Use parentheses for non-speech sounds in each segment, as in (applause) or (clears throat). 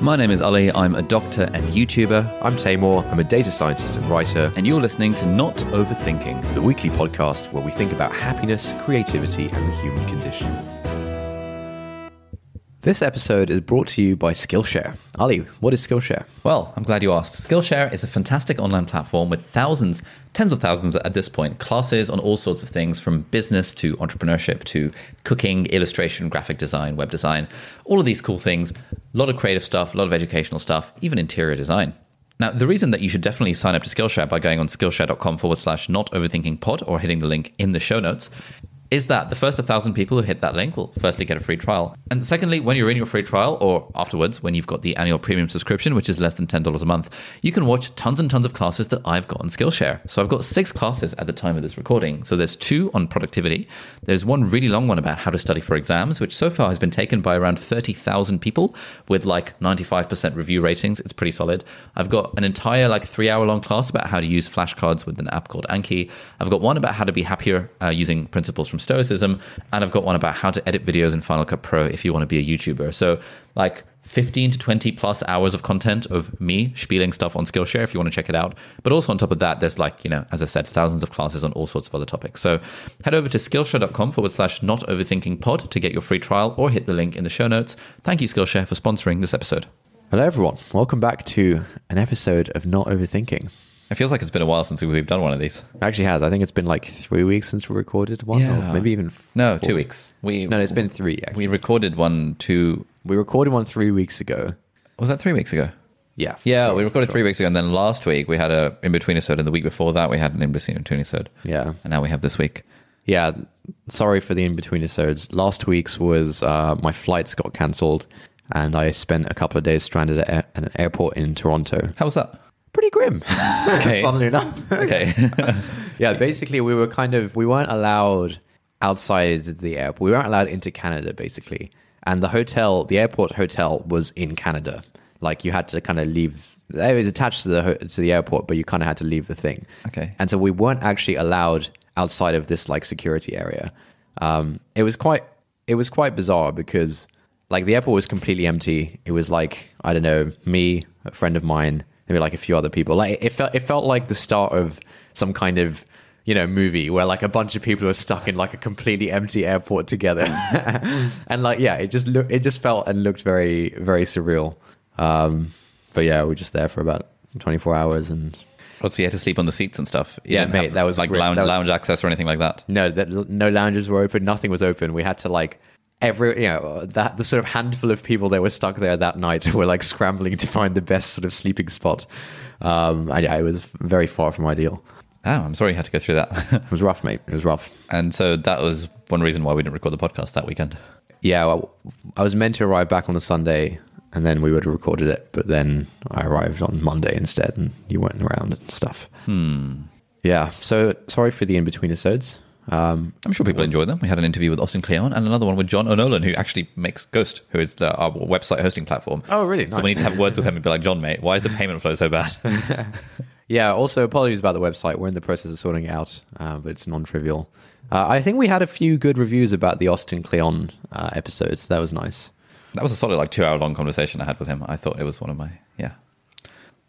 My name is Ali. I'm a doctor and YouTuber, I'm Taimur. I'm a data scientist and writer, and you're listening to Not Overthinking. the weekly podcast where we think about happiness, creativity, and the human condition. This episode is brought to you by Skillshare. Ali, what is Skillshare? Well, I'm glad you asked. Skillshare is a fantastic online platform with thousands, tens of thousands at this point, classes on all sorts of things from business to entrepreneurship to cooking, illustration, graphic design, web design, all of these cool things. A lot of creative stuff, a lot of educational stuff, even interior design. Now, the reason that you should definitely sign up to Skillshare by going on skillshare.com forward slash not overthinking pod or hitting the link in the show notes is that the first 1,000 people who hit that link will firstly get a free trial. And secondly, when you're in your free trial or afterwards, when you've got the annual premium subscription, which is less than $10 a month, you can watch tons and tons of classes that I've got on Skillshare. So I've got six classes at the time of this recording. So there's two on productivity. There's one really long one about how to study for exams, which so far has been taken by around 30,000 people with like 95% review ratings. It's pretty solid. I've got an entire like three hour long class about how to use flashcards with an app called Anki. I've got one about how to be happier uh, using principles Stoicism. And I've got one about how to edit videos in Final Cut Pro if you want to be a YouTuber. So like 15 to 20 plus hours of content of me spieling stuff on Skillshare if you want to check it out. But also on top of that, there's like, you know, as I said, thousands of classes on all sorts of other topics. So head over to skillshare.com forward slash not overthinking pod to get your free trial or hit the link in the show notes. Thank you, Skillshare, for sponsoring this episode. Hello, everyone. Welcome back to an episode of Not Overthinking. It feels like it's been a while since we've done one of these. It actually has. I think it's been like three weeks since we recorded one, Yeah. maybe even No, two weeks. We No, it's been three. Actually. we recorded one two. We recorded one three weeks ago. Was that three weeks ago? Yeah. Yeah, sure, we recorded sure. three weeks ago, and then last week we had a in between episode, and the week before that we had an in between episode. Yeah. and now we have this week. Yeah, sorry for the in between episodes. Last week's was uh, my flights got cancelled, and I spent a couple of days stranded at, a- at an airport in Toronto. How was that? Pretty grim, Okay. (laughs) funnily enough. Okay. (laughs) yeah, basically, we were kind of we weren't allowed outside the airport. We weren't allowed into Canada, basically, and the hotel, the airport hotel, was in Canada. Like you had to kind of leave. It was attached to the to the airport, but you kind of had to leave the thing. Okay. And so we weren't actually allowed outside of this like security area. Um, it was quite it was quite bizarre because like the airport was completely empty. It was like I don't know me, a friend of mine, maybe like a few other people. Like it felt it felt like the start of some kind of you know movie where like a bunch of people are stuck in like a completely empty airport together, (laughs) and like yeah, it just looked it just felt and looked very very surreal. Um, but yeah, we were just there for about twenty four hours and Oh, so you had to sleep on the seats and stuff. You Yeah, mate, have, that was like lounge, was- lounge access or anything like that. No, that no lounges were open. Nothing was open. We had to like every you know that the sort of handful of people that were stuck there that night (laughs) were like scrambling to find the best sort of sleeping spot. Um, and yeah, it was very far from ideal. Oh, I'm sorry you had to go through that. (laughs) It was rough, mate. It was rough. and so that was one reason why we didn't record the podcast that weekend. Yeah, well, I was meant to arrive back on the Sunday, and then we would have recorded it. But then I arrived on Monday instead, and you weren't around and stuff. Hmm. Yeah. So sorry for the in between episodes. Um, I'm sure people enjoy them. We had an interview with Austin Kleon and another one with John O'Nolan, who actually makes Ghost, who is the, our website hosting platform. Oh, really? So Nice. we need to have words with him and be like, John, mate, why is the payment flow so bad? (laughs) Yeah. Also, apologies about the website. We're in the process of sorting it out, uh, but it's non-trivial. Uh, I think we had a few good reviews about the Austin Kleon uh, episodes. That was nice. that was a solid, like, two hour long conversation I had with him. I thought it was one of my, yeah,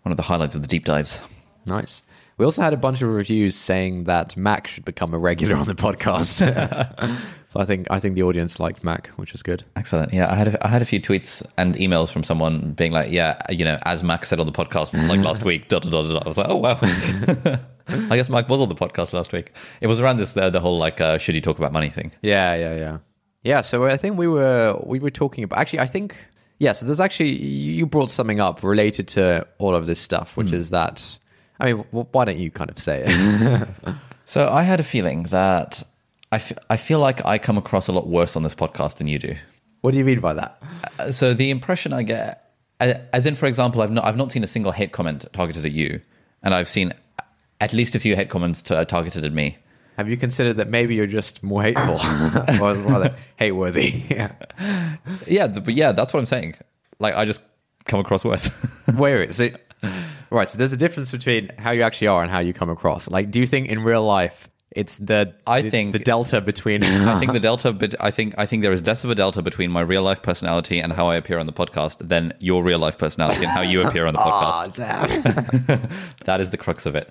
one of the highlights of the deep dives. Nice. We also had a bunch of reviews saying that Mac should become a regular (laughs) on the podcast. (laughs) (laughs) so I think I think the audience liked Mac, which was good. Excellent. Yeah, I had a, I had a few tweets and emails from someone being like, "Yeah, you know, as Max said on the podcast like last week." Da, da, da, da. I was like, "Oh wow." I guess Mike was on the podcast last week. It was around this the, the whole like uh, should you talk about money thing. Yeah, yeah, yeah, yeah. So I think we were we were talking about actually. I think yeah. So there's actually you brought something up related to all of this stuff, which is that. I mean, w- why don't you kind of say it? (laughs) So I had a feeling that I, f- I feel like I come across a lot worse on this podcast than you do. what do you mean by that? Uh, So the impression I get As in, for example, I've not I've not seen a single hate comment targeted at you, and I've seen at least a few hate comments to, targeted at me. Have you considered that maybe you're just more hateful, (laughs) or rather hate worthy? yeah. (laughs) Yeah, th- but yeah, that's what I'm saying. Like, I just come across worse. Where is. So, right. So there's a difference between how you actually are and how you come across. Like, do you think in real life it's the I the- think- the delta between? (laughs) I think the (laughs) delta, but I think I think there is less of a delta between my real life personality and how I appear on the podcast than your real life personality and how you appear on the (laughs) podcast. damn. That is the crux of it.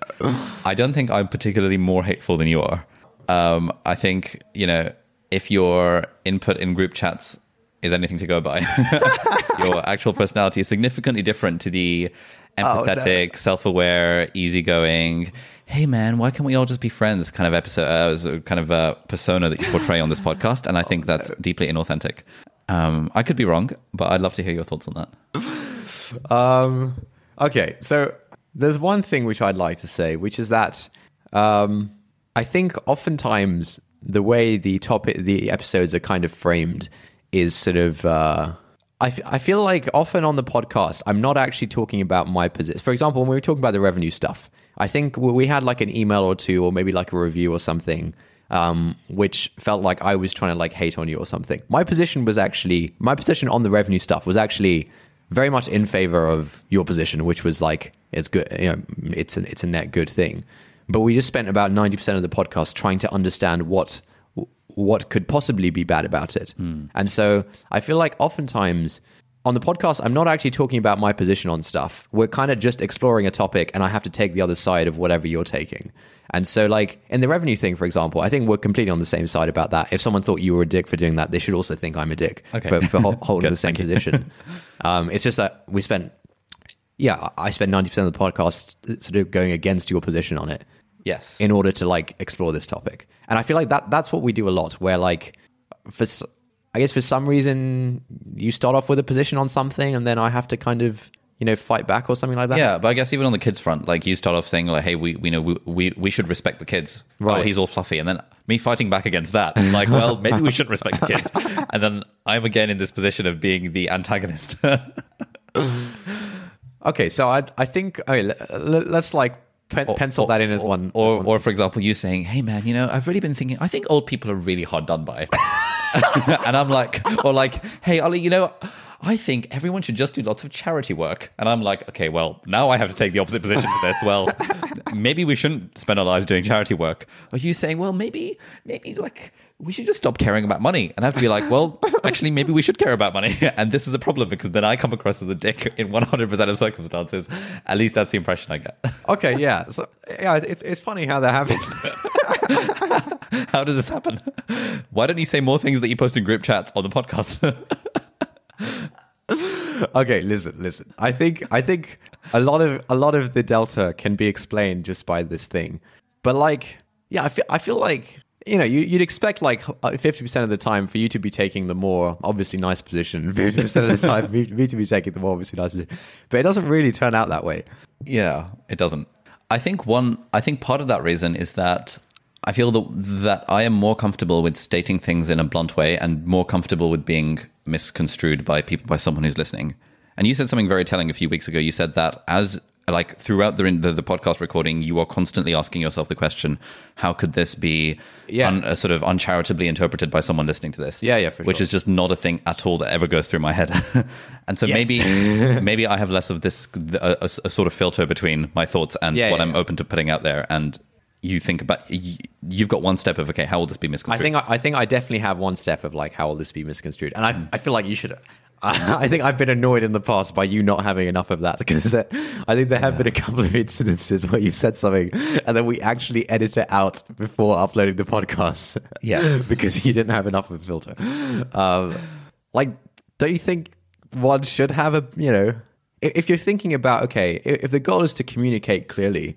I don't think I'm particularly more hateful than you are. Um, I think you know if your input in group chats is anything to go by, your actual personality is significantly different to the empathetic, self-aware, easygoing. Hey man, why can't we all just be friends? Kind of episode, uh, as a kind of a persona that you portray on this podcast, and I think that's deeply inauthentic. Um, I could be wrong, but I'd love to hear your thoughts on that. Um, okay, so there's one thing which I'd like to say, which is that um, I think oftentimes the way the topic, the episodes are kind of framed is sort of. Uh, I, f- I feel like often on the podcast, I'm not actually talking about my position. For example, when we were talking about the revenue stuff, I think we had like an email or two, or maybe like a review or something, um, which felt like I was trying to like hate on you or something. My position was actually my position on the revenue stuff was actually very much in favor of your position, which was like it's good, you know, it's it's a net good thing. But we just spent about ninety percent of the podcast trying to understand what what could possibly be bad about it. And so I feel like oftentimes on the podcast, I'm not actually talking about my position on stuff. We're kind of just exploring a topic, and I have to take the other side of whatever you're taking. And so, like in the revenue thing, for example, I think we're completely on the same side about that. If someone thought you were a dick for doing that, they should also think I'm a dick Okay. for, for hol- (laughs) holding Good, the same position. um, it's just that we spent, yeah, I spent 90% of the podcast sort of going against your position on it Yes. in order to like explore this topic. And I feel like that that's what we do a lot where like for I guess for some reason you start off with a position on something and then I have to kind of, you know, fight back or something like that. Yeah, but I guess even on the kids front, like you start off saying like, "Hey, we we know we we, we should respect the kids." Oh, Right. he's all fluffy, and then me fighting back against that, like, well, (laughs) maybe we shouldn't respect the kids. And then I'm again in this position of being the antagonist. (laughs) Okay, so I I think okay, let, us like pen, pencil that in as or, one Or, or for example, you saying, "Hey, man, you know, I've really been thinking. I think old people are really hard done by." (laughs) and I'm like, or like, "Hey, Ollie, you know." I think everyone should just do lots of charity work. And I'm like, okay, well, now I have to take the opposite position to this. Well, (laughs) maybe we shouldn't spend our lives doing charity work. Are you saying, well, maybe, maybe like we should just stop caring about money? And I have to be like, well, (laughs) actually, maybe we should care about money. (laughs) And this is a problem because then I come across as a dick in 100% of circumstances. At least that's the impression I get. (laughs) Okay, yeah. So yeah, it's it's funny how that happens. How does this happen? Why don't you say more things that you post in group chats on the podcast? okay, listen, listen. I think I think a lot of a lot of the delta can be explained just by this thing, but like, yeah, I feel I feel like you know you, you'd expect like uh, fifty percent of the time for you to be taking the more obviously nice position, (laughs) fifty percent of the time me, me to be taking the more obviously nice position, but it doesn't really turn out that way. yeah, it doesn't. I think one. I think part of that reason is that I feel that that I am more comfortable with stating things in a blunt way and more comfortable with being misconstrued by people by someone who's listening. And you said something very telling a few weeks ago. You said that as like throughout the the, the podcast recording, you are constantly asking yourself the question, "How could this be Yeah. un, uh, sort of uncharitably interpreted by someone listening to this?" Yeah, yeah, for which sure. is just not a thing at all that ever goes through my head. (laughs) and so Yes. maybe (laughs) maybe I have less of this a, a- a sort of filter between my thoughts and Yeah, what yeah, I'm yeah. open to putting out there. And you think about you've got one step of okay, how will this be misconstrued I think I think I definitely have one step of like how will this be misconstrued, and I I feel like you should. (laughs) I think I've been annoyed in the past by you not having enough of that because there- I think there have been a couple of incidences where you've said something and then we actually edit it out before uploading the podcast. Yes. (laughs) because you didn't have enough of a filter. Um, like, don't you think one should have a you know? If you're thinking about okay, if the goal is to communicate clearly,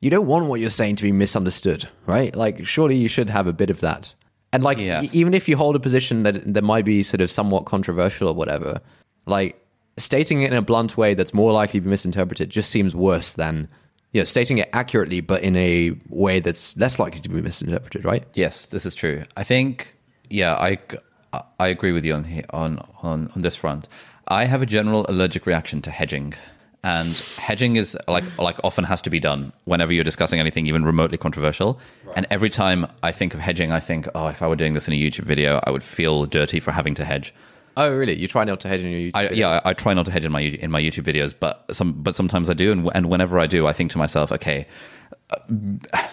you don't want what you're saying to be misunderstood, right? Like, surely you should have a bit of that. And like, Yes. e- even if you hold a position that that might be sort of somewhat controversial or whatever, like stating it in a blunt way that's more likely to be misinterpreted just seems worse than you know stating it accurately but in a way that's less likely to be misinterpreted, right? Yes, this is true. I think, yeah, I, I agree with you on on on on this front. I have a general allergic reaction to hedging. And hedging is like like often has to be done whenever you're discussing anything even remotely controversial. And every time I think of hedging, I think, oh, if I were doing this in a YouTube video, I would feel dirty for having to hedge. Oh, really? You try not to hedge in your YouTube? I, yeah, I, I try not to hedge in my in my YouTube videos, but some but sometimes I do, and and whenever I do, I think to myself, okay, uh,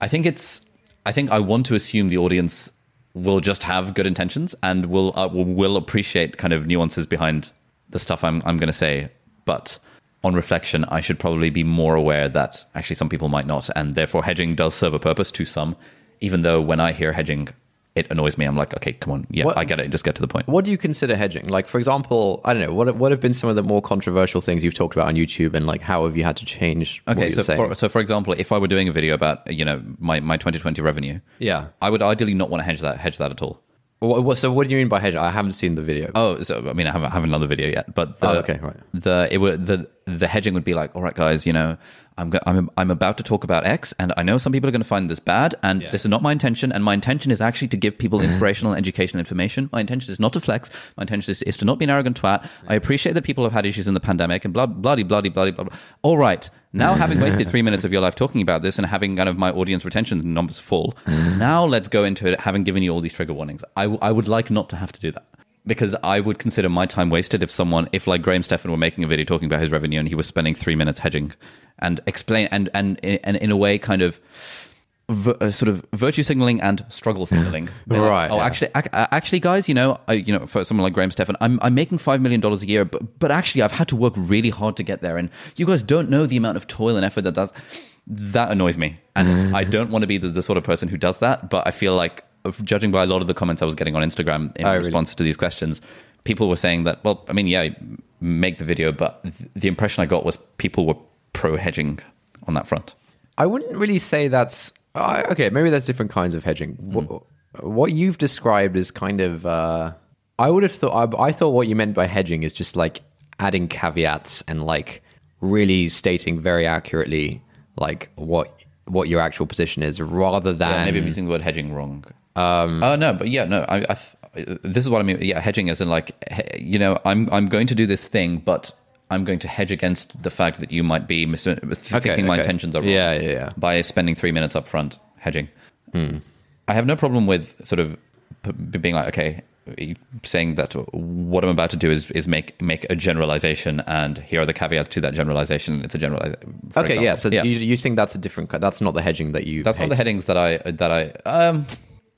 I think it's I think I want to assume the audience will just have good intentions and will uh, will, will appreciate kind of nuances behind the stuff I'm I'm going to say, but on reflection, I should probably be more aware that actually some people might not, and therefore hedging does serve a purpose to some. Even though when I hear hedging, it annoys me. I'm like, okay, come on, yeah, What- I get it. Just get to the point. What do you consider hedging? Like, for example, I don't know. What what have been some of the more controversial things you've talked about on YouTube, and like how have you had to change? what Okay, you're so saying? for, so for example, if I were doing a video about you know my, my 2020 revenue, yeah. I would ideally not want to hedge that hedge that at all. What, what, so what do you mean by hedging? I haven't seen the video. Oh, so I mean I haven't I haven't another video yet, but the, Oh, okay, right. The it would the the hedging would be like, all right, guys, you know, I'm go- I'm I'm about to talk about X, and I know some people are going to find this bad, and this is not my intention, and my intention is actually to give people (laughs) inspirational, educational information. My intention is not to flex. My intention is, is to not be an arrogant twat. I appreciate that people have had issues in the pandemic and blah bloody bloody bloody blah blah. All right. Now, having (laughs) wasted three minutes of your life talking about this and having kind of my audience retention numbers full, now let's go into it having given you all these trigger warnings. I, w- I would like not to have to do that because I would consider my time wasted if someone, if like Graham Stephan were making a video talking about his revenue and he was spending three minutes hedging and explain and and and in a way kind of v- uh, sort of virtue signaling and struggle signaling. They're (laughs) like, Right, oh, yeah. actually, ac- uh, actually, guys, you know, I, you know, for someone like Graham Stephan, I'm I'm making five million dollars a year, but but actually, I've had to work really hard to get there, and you guys don't know the amount of toil and effort that does. That annoys me, and (laughs) I don't want to be the, the sort of person who does that. But I feel like, of- judging by a lot of the comments I was getting on Instagram in Oh, really? response to these questions, people were saying that. Well, I mean, yeah, make the video, but th- the impression I got was people were pro hedging on that front. I wouldn't really say that's uh, okay. Maybe there's different kinds of hedging. What, what you've described is kind of. Uh, I would have thought. I, I thought what you meant by hedging is just like adding caveats and like really stating very accurately like what what your actual position is, rather than Yeah, maybe I'm using the word hedging wrong. Um, oh no, but yeah, no. I, I th- this is what I mean. Yeah, hedging is in like, you know, I'm I'm going to do this thing, but I'm going to hedge against the fact that you might be mis- thinking my okay. intentions are wrong. Yeah, yeah, yeah. By spending three minutes up front hedging, I have no problem with sort of p- being like, okay, saying that what I'm about to do is is make make a generalization, and here are the caveats to that generalization. It's a generalization. Okay, yeah. So You, you think that's a different? That's not the hedging that you. that's not the hate. headings that I that I um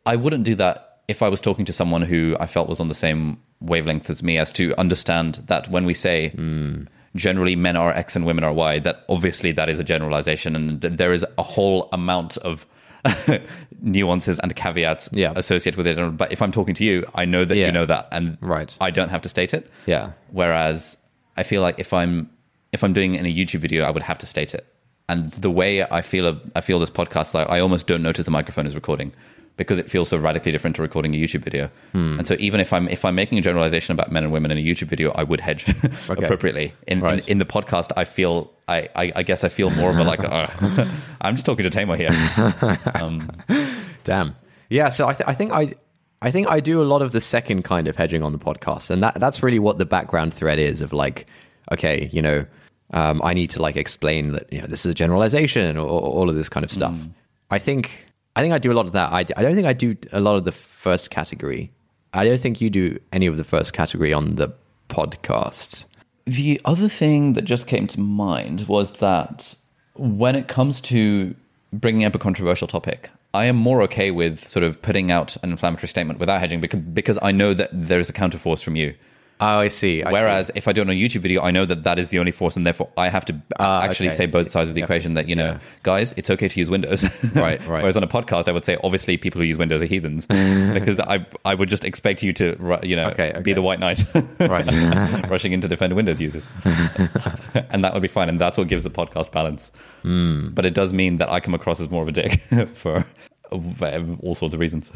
I wouldn't do that if I was talking to someone who I felt was on the same wavelength as me as to understand that when we say Hmm. generally men are X and women are Y, that obviously that is a generalization and there is a whole amount of (laughs) nuances and caveats Yeah. associated with it. But if I'm talking to you, I know that Yeah. you know that and Right. I don't have to state it. Yeah. Whereas I feel like if I'm if I'm doing it in a YouTube video, I would have to state it. And the way I feel I feel this podcast, like I almost don't notice the microphone is recording because it feels so radically different to recording a YouTube video. Hmm. And so even if I'm if I'm making a generalization about men and women in a YouTube video, I would hedge (laughs) appropriately. In, Right. in in the podcast, I feel I I, I guess I feel more of a like (laughs) uh, (laughs) I'm just talking to Taimur here. Damn. Yeah. So I, th- I think I, I think I do a lot of the second kind of hedging on the podcast, and that that's really what the background thread is of like, okay, you know, um, I need to like explain that you know this is a generalization or, or all of this kind of stuff. I think I think I do a lot of that. I, I don't think I do a lot of the first category. I don't think you do any of the first category on the podcast. The other thing that just came to mind was that when it comes to bringing up a controversial topic, I am more okay with sort of putting out an inflammatory statement without hedging because because I know that there is a counterforce from you. Oh, I see. I see. Whereas if I do it on a YouTube video, I know that that is the only force, and therefore I have to Ah, actually okay. say both sides of the equation. That you know, Yeah. guys, it's okay to use Windows. (laughs) Right, (laughs) right. Whereas on a podcast, I would say obviously people who use Windows are heathens (laughs) because I I would just expect you to you know Okay, be the white knight, Right. rushing in to defend Windows users, and that would be fine, and that's what gives the podcast balance. Hmm. But it does mean that I come across as more of a dick for all sorts of reasons.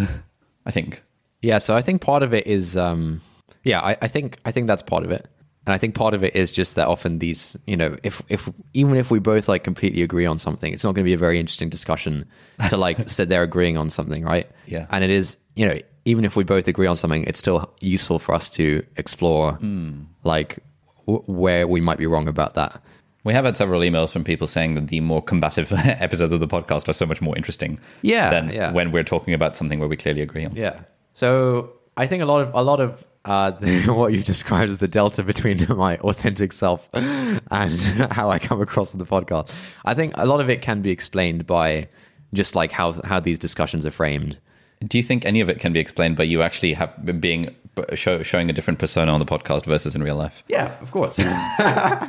I think. Yeah, so I think part of it is, um, yeah, I, I think I think that's part of it, and I think part of it is just that often these, you know, if if even if we both like completely agree on something, it's not going to be a very interesting discussion to (laughs) like sit there agreeing on something, right? Yeah. and it is, you know, even if we both agree on something, it's still useful for us to explore hmm. like w- where we might be wrong about that. We have had several emails from people saying that the more combative (laughs) episodes of the podcast are so much more interesting. Yeah, than yeah. when we're talking about something where we clearly agree on. Yeah. So I think a lot of a lot of uh, (laughs) the, what you've described as the delta between (laughs) my authentic self and (laughs) how I come across on the podcast. I think a lot of it can be explained by just like how how these discussions are framed. Do you think any of it can be explained by you actually have being show, showing a different persona on the podcast versus in real life? Yeah, of course.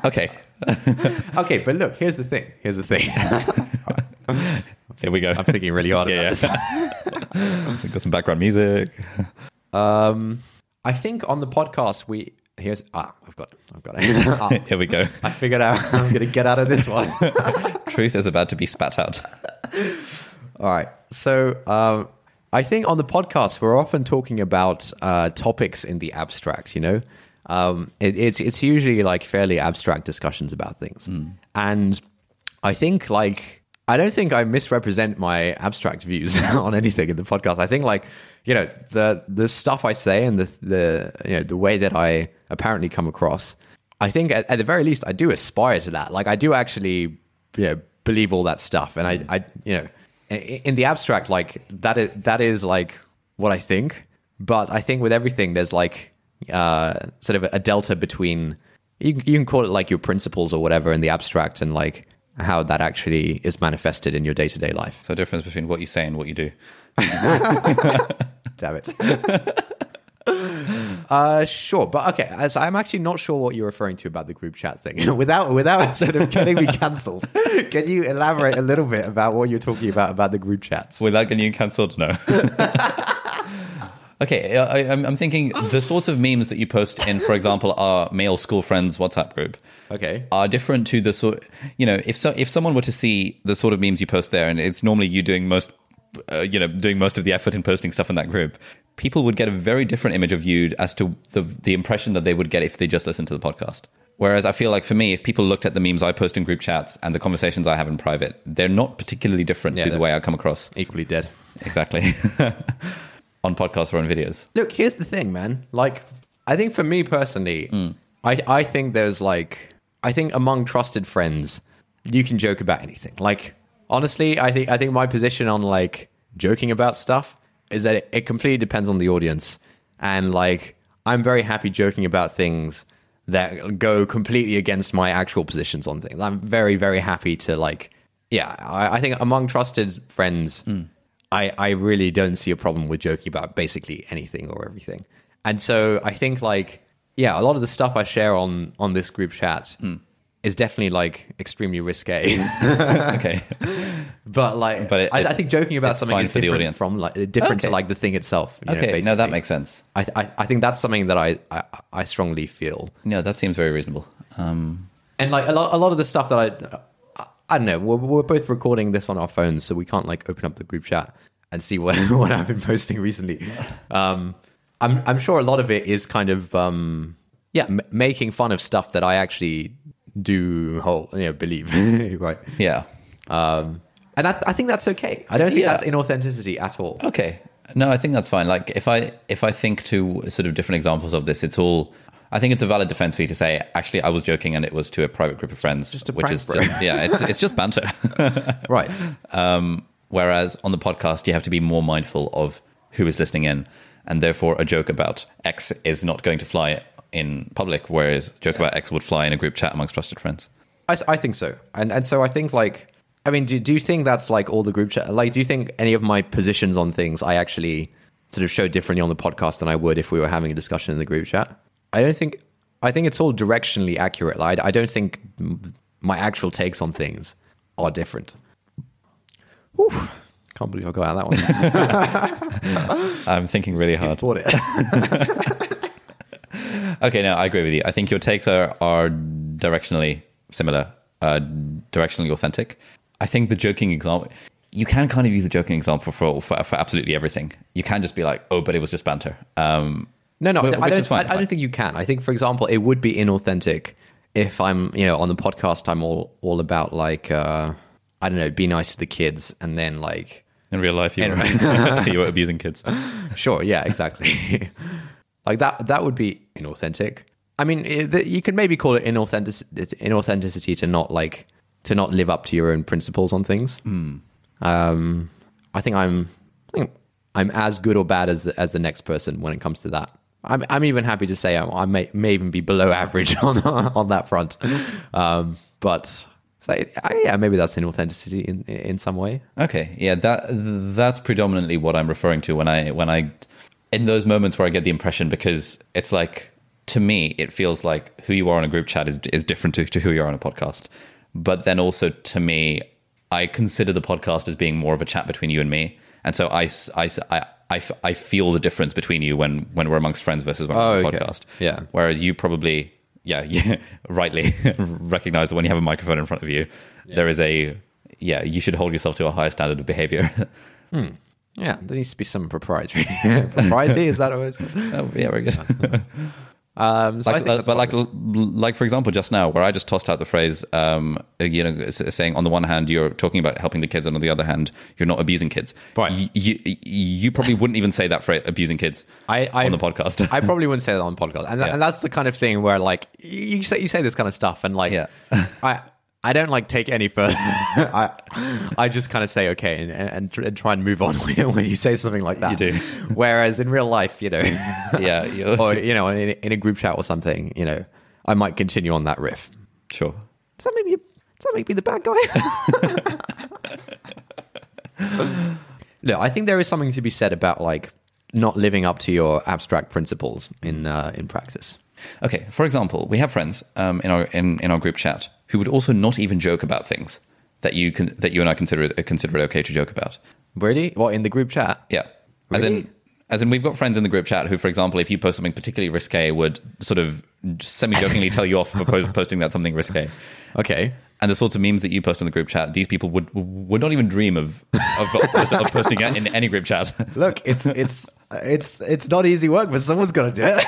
Okay, okay, but look, here's the thing. Here's the thing. here we go. I'm thinking really hard about yeah, this. yeah. Got some background music. Um, I think on the podcast we here's ah I've got I've got it. (laughs) Ah, Here we go. I figured out (laughs) I'm gonna get out of this one. (laughs) Truth is about to be spat out. All right. So um, I think on the podcast we're often talking about uh, topics in the abstract. You know, um, it, it's it's usually like fairly abstract discussions about things, and I think like I don't think I misrepresent my abstract views (laughs) on anything in the podcast. I think like you know the the stuff I say and the the you know the way that I apparently come across. I think at, at the very least I do aspire to that. Like I do actually you know believe all that stuff, and I I you know in the abstract like that is that is like what I think. But I think with everything there's like uh sort of a delta between you you can call it like your principles or whatever in the abstract and like how that actually is manifested in your day-to-day life. So, difference between what you say and what you do. (laughs) Damn it. (laughs) uh, sure, but okay. As I'm actually not sure what you're referring to about the group chat thing. (laughs) without without sort of getting me cancelled, can you elaborate a little bit about what you're talking about about the group chats? Without getting you cancelled? No. Okay, I, I'm, I'm thinking the sorts of memes that you post in, for (laughs) example, our male school friends WhatsApp group Okay. are different to the sort. You know, if so, if someone were to see the sort of memes you post there, and it's normally you doing most, uh, you know, doing most of the effort in posting stuff in that group, people would get a very different image of you as to the the impression that they would get if they just listened to the podcast. Whereas I feel like for me, if people looked at the memes I post in group chats and the conversations I have in private, they're not particularly different Yeah, to the way I come across. Equally dead. Exactly. (laughs) on podcasts or on videos. Look, here's the thing, man. Like, I think for me personally, mm. I I think there's like I think among trusted friends, you can joke about anything. Like, honestly, I think I think my position on like joking about stuff is that it, it completely depends on the audience, and like I'm very happy joking about things that go completely against my actual positions on things. I'm very very happy to like, yeah. I, I think among trusted friends. Mm. I, I really don't see a problem with joking about basically anything or everything. And so I think like yeah, a lot of the stuff I share on on this group chat is definitely like extremely risque. (laughs) Okay. but like But it- I, I think joking about something is different from like different to like the thing itself. you know, Okay. No, that makes sense. I, I I think that's something that I I, I strongly feel. No, that seems very reasonable. Um, And like a lot, a lot of the stuff that I, I don't know. We're, we're both recording this on our phones, so we can't like open up the group chat and see (laughs) what what I've been posting recently. Um, I'm I'm sure a lot of it is kind of um, yeah, m- making fun of stuff that I actually do whole you know believe (laughs) right. yeah. Um, and I, I think that's okay. I don't think Yeah. that's inauthenticity at all. Okay. No, I think that's fine. Like if I if I think to sort of different examples of this, it's all. I think it's a valid defense for you to say, actually, I was joking, and it was to a private group of friends, Just a which is just, (laughs) yeah, it's it's just banter. (laughs) Right. Um, whereas on the podcast, you have to be more mindful of who is listening in, and therefore a joke about X is not going to fly in public, whereas a joke about X would fly in a group chat amongst trusted friends. I, I think so, and and so I think like I mean, do do you think that's like all the group chat? Like, do you think any of my positions on things I actually sort of show differently on the podcast than I would if we were having a discussion in the group chat? I don't think. I think it's all directionally accurate. Like, I don't think my actual takes on things are different. Whew. Can't believe I got out of that one. (laughs) I'm thinking really hard. Bought it. (laughs) Okay, no, I agree with you. I think your takes are are directionally similar, uh, directionally authentic. I think the joking example, you can kind of use the joking example for for, for absolutely everything. You can just be like, oh, but it was just banter. Um, No, no, I don't. fine, I, I don't think you can. I think, for example, it would be inauthentic if I'm, you know, on the podcast. I'm all all about like, uh, I don't know, be nice to the kids, and then like In real life, you were, (laughs) you were abusing kids. (laughs) Sure, yeah, exactly. (laughs) like that that would be inauthentic. I mean, it, you could maybe call it inauthentic inauthenticity to not like to not live up to your own principles on things. Um, I think I'm I think I'm as good or bad as as the next person when it comes to that. I'm I'm even happy to say I, I may may even be below average (laughs) on on that front. Um, but so yeah, maybe that's inauthenticity in in some way. Okay, yeah, that that's predominantly what I'm referring to when I when I in those moments where I get the impression because it's like to me it feels like who you are in a group chat is is different to, to who you are on a podcast. But then also to me, I consider the podcast as being more of a chat between you and me, and so I I. I I, I feel the difference between you when, when we're amongst friends versus when we're on a Oh, okay. podcast. Yeah. Whereas you probably, yeah, (laughs) yeah rightly (laughs) recognize that when you have a microphone in front of you, there is a, yeah, you should hold yourself to a higher standard of behavior. (laughs) Hmm. Yeah, there needs to be some proprietary propriety. Is that always? oh, yeah, very good. Um, so I like, think that's but like, fine. like for example, just now, where I just tossed out the phrase, um, you know, saying on the one hand you're talking about helping the kids, and on the other hand you're not abusing kids. Right. Y- You, you, probably wouldn't even say that phrase, abusing kids, I, I on the podcast. I probably wouldn't say that on the podcast, and, (laughs) Yeah. and that's the kind of thing where like you you say you say this kind of stuff, and like Yeah. I I don't like take any further. (laughs) I I just kind of say okay and, and, tr- and try and move on (laughs) when, you say something like that. You do. Whereas in real life, you know, (laughs) yeah, you- or you know, in, in a group chat or something, you know, I might continue on that riff. sure. Does that make me? Does that make me the bad guy? no, I think there is something to be said about like not living up to your abstract principles in uh, in practice. Okay, for example, we have friends um, in our in, in our group chat who would also not even joke about things that you can that you and I consider it, consider it okay to joke about. Really? What in the group chat? Yeah, as Really? in as in we've got friends in the group chat who, for example, if you post something particularly risque, would sort of semi jokingly tell you off for post- posting that something risque. Okay. And the sorts of memes that you post in the group chat, these people would would not even dream of of, of, posting in any group chat. Look, it's it's it's it's not easy work, but someone's got to do it.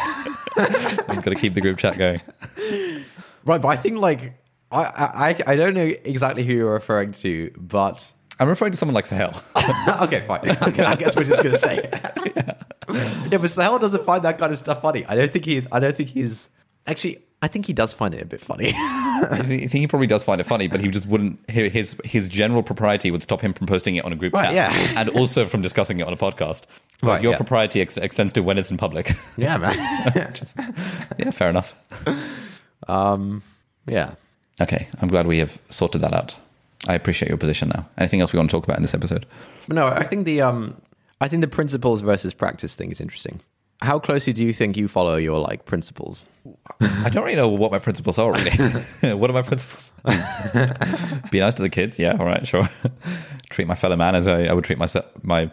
(laughs) You've got to keep the group chat going. right, but I think like I, I I don't know exactly who you're referring to, but I'm referring to someone like Sahel. (laughs) okay, fine. Okay, I guess we're just gonna say. it. (laughs) yeah, but Sahel doesn't find that kind of stuff funny. I don't think he. I don't think he's actually. I think he does find it a bit funny. I think he probably does find it funny, but he just wouldn't. His his general propriety would stop him from posting it on a group Right, chat, yeah. and also from discussing it on a podcast. Right, your yeah. propriety ex- extends to when it's in public. (laughs) yeah, man. (laughs) Just- yeah, fair enough. um, yeah. Okay, I'm glad we have sorted that out. I appreciate your position now. Anything else we want to talk about in this episode? No, I think the um, I think the principles versus practice thing is interesting. How closely do you think you follow your like principles? (laughs) I don't really know what my principles are. Really, what are my principles? Be nice to the kids. Yeah, all right, sure. treat my fellow man as I, I would treat myself, my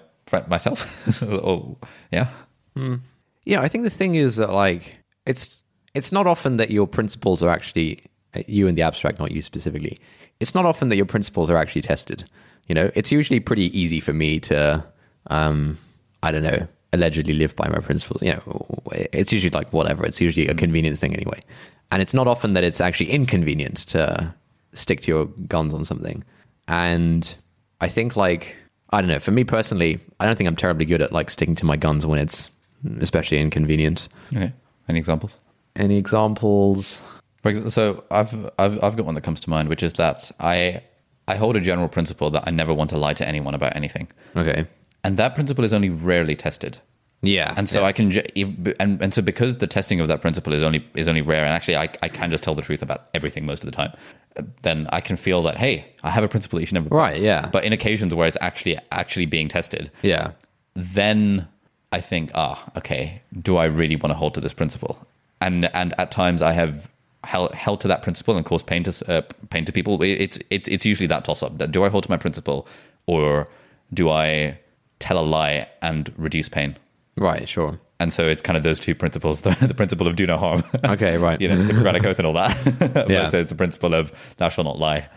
myself. (laughs) oh, yeah. Hmm. Yeah, I think the thing is that like it's it's not often that your principles are actually uh, you in the abstract, not you specifically. It's not often that your principles are actually tested. You know, it's usually pretty easy for me to, um, I don't know, allegedly live by my principles. You know, it's usually like whatever. It's usually a hmm. convenient thing anyway, and it's not often that it's actually inconvenient to stick to your guns on something. And I think like I don't know. For me personally, I don't think I'm terribly good at like sticking to my guns when it's especially inconvenient. Okay. Any examples? Any examples? For example, so I've, I've I've got one that comes to mind, which is that I I hold a general principle that I never want to lie to anyone about anything, Okay. and that principle is only rarely tested. Yeah. And so yeah. I can, and, and so because the testing of that principle is only is only rare, and actually I, I can just tell the truth about everything most of the time, then I can feel that hey, I have a principle that you should never. Right, yeah. But in occasions where it's actually actually being tested, yeah. then I think, ah, okay, do I really want to hold to this principle? And and at times I have held, held to that principle and caused pain to uh, pain to people. It's it's it's usually that toss up. Do I hold to my principle, or do I tell a lie and reduce pain? Right. Sure. And so it's kind of those two principles: the, (laughs) the principle of do no harm, Okay, (laughs) right. you know, Hippocratic oath and all that, (laughs) Yeah. it's the principle of thou shalt not lie.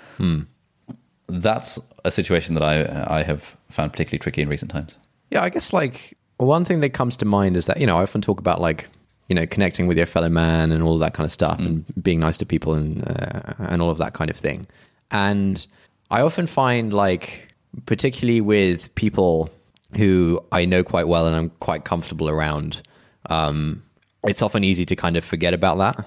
That's a situation that I I have found particularly tricky in recent times. Yeah, I guess like one thing that comes to mind is that you know I often talk about like you know connecting with your fellow man and all that kind of stuff and being nice to people and uh, and all of that kind of thing. And I often find like particularly with people who I know quite well and I'm quite comfortable around, um, it's often easy to kind of forget about that.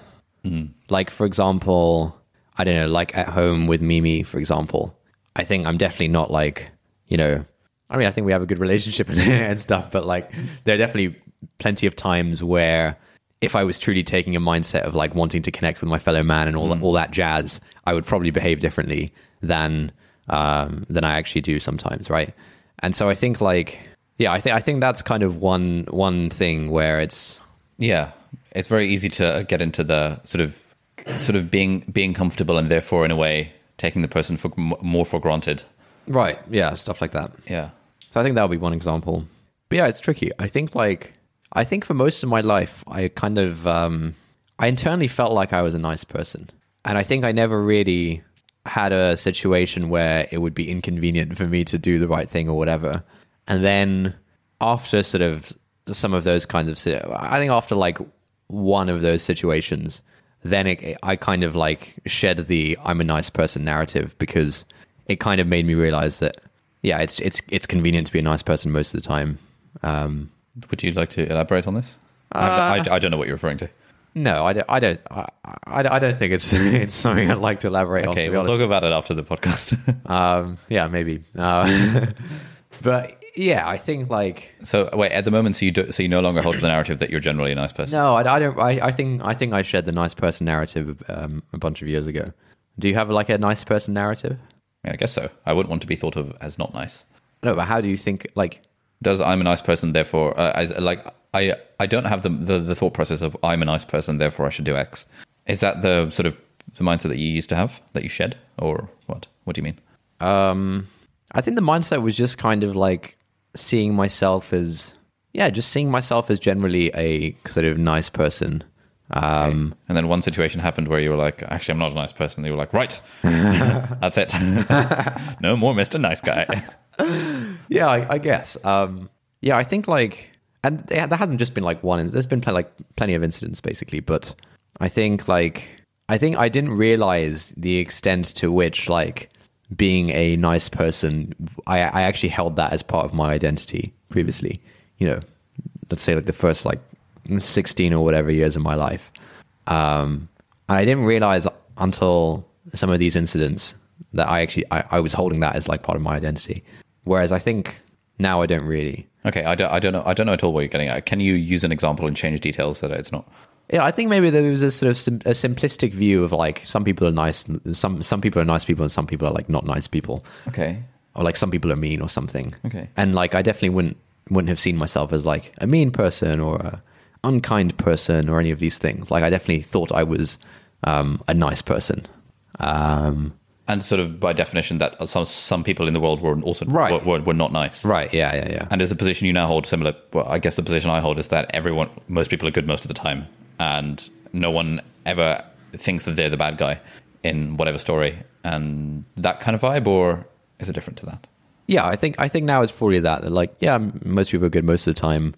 Like, for example, I don't know, like at home with Mimi, for example, I think I'm definitely not like, you know, I mean, I think we have a good relationship (laughs) and, stuff, but like, there are definitely plenty of times where if I was truly taking a mindset of like wanting to connect with my fellow man and all that, all that jazz, I would probably behave differently than um, than I actually do sometimes, right? And so I think like, yeah, I think I think that's kind of one one thing where it's Yeah, it's very easy to get into the sort of sort of being being comfortable and therefore in a way taking the person for more for granted. right, yeah, stuff like that. Yeah. So I think that would be one example. But yeah, it's tricky. I think like I think for most of my life, I kind of um, I internally felt like I was a nice person, and I think I never really had a situation where it would be inconvenient for me to do the right thing or whatever. And then after sort of some of those kinds of, I think after like one of those situations, then it, I kind of like shed the "I'm a nice person" narrative because it kind of made me realize that yeah, it's it's it's convenient to be a nice person most of the time. Um, Would you like to elaborate on this? I, I, I don't know what you're referring to. No, I don't. I don't. I, I, I don't think it's (laughs) it's something I'd like to elaborate on. Okay, we'll honest. talk about it after the podcast. (laughs) Um, yeah, maybe. Uh, (laughs) but yeah, I think like so wait, at the moment, so you do, so you no longer hold the narrative that you're generally a nice person. no, I, I don't. I, I think I think I shared the nice person narrative um, a bunch of years ago. Do you have like a nice person narrative? Yeah, I guess so. I wouldn't want to be thought of as not nice. No, but how do you think like? Does I'm a nice person, therefore, uh, as, like I I don't have the, the the thought process of I'm a nice person, therefore I should do X. Is that the sort of the mindset that you used to have that you shed, or what? What do you mean? Um, I think the mindset was just kind of like seeing myself as yeah, just seeing myself as generally a sort of nice person. Um, And then one situation happened where you were like, actually, I'm not a nice person. And you were like, right, (laughs) that's it. (laughs) no more Mr. Nice Guy. (laughs) Yeah, I, I guess. Um, yeah, I think like, and there hasn't just been like one. There's been like plenty of incidents basically, but I think like I think I didn't realize the extent to which like being a nice person, I I actually held that as part of my identity previously. You know, let's say like the first like 16 or whatever years of my life. Um, I didn't realize until some of these incidents that I actually I, I was holding that as like part of my identity. Whereas I think now I don't really. Okay, I don't, I don't know. I don't know at all what you're getting at. Can you use an example and change details so that it's not? Yeah, I think maybe there was a sort of sim- a simplistic view of like some people are nice, some some people are nice people, and some people are like not nice people, Okay. or like some people are mean or something. Okay. and like I definitely wouldn't wouldn't have seen myself as like a mean person or a unkind person or any of these things. Like I definitely thought I was um, a nice person. Um, And sort of by definition, that some some people in the world were also Right. were, were, not nice. right? Yeah, yeah, yeah. And is the position you now hold similar? Well, I guess the position I hold is that everyone, most people are good most of the time, and no one ever thinks that they're the bad guy in whatever story, and that kind of vibe, or is it different to that? Yeah, I think I think now it's probably that. that like, yeah, most people are good most of the time,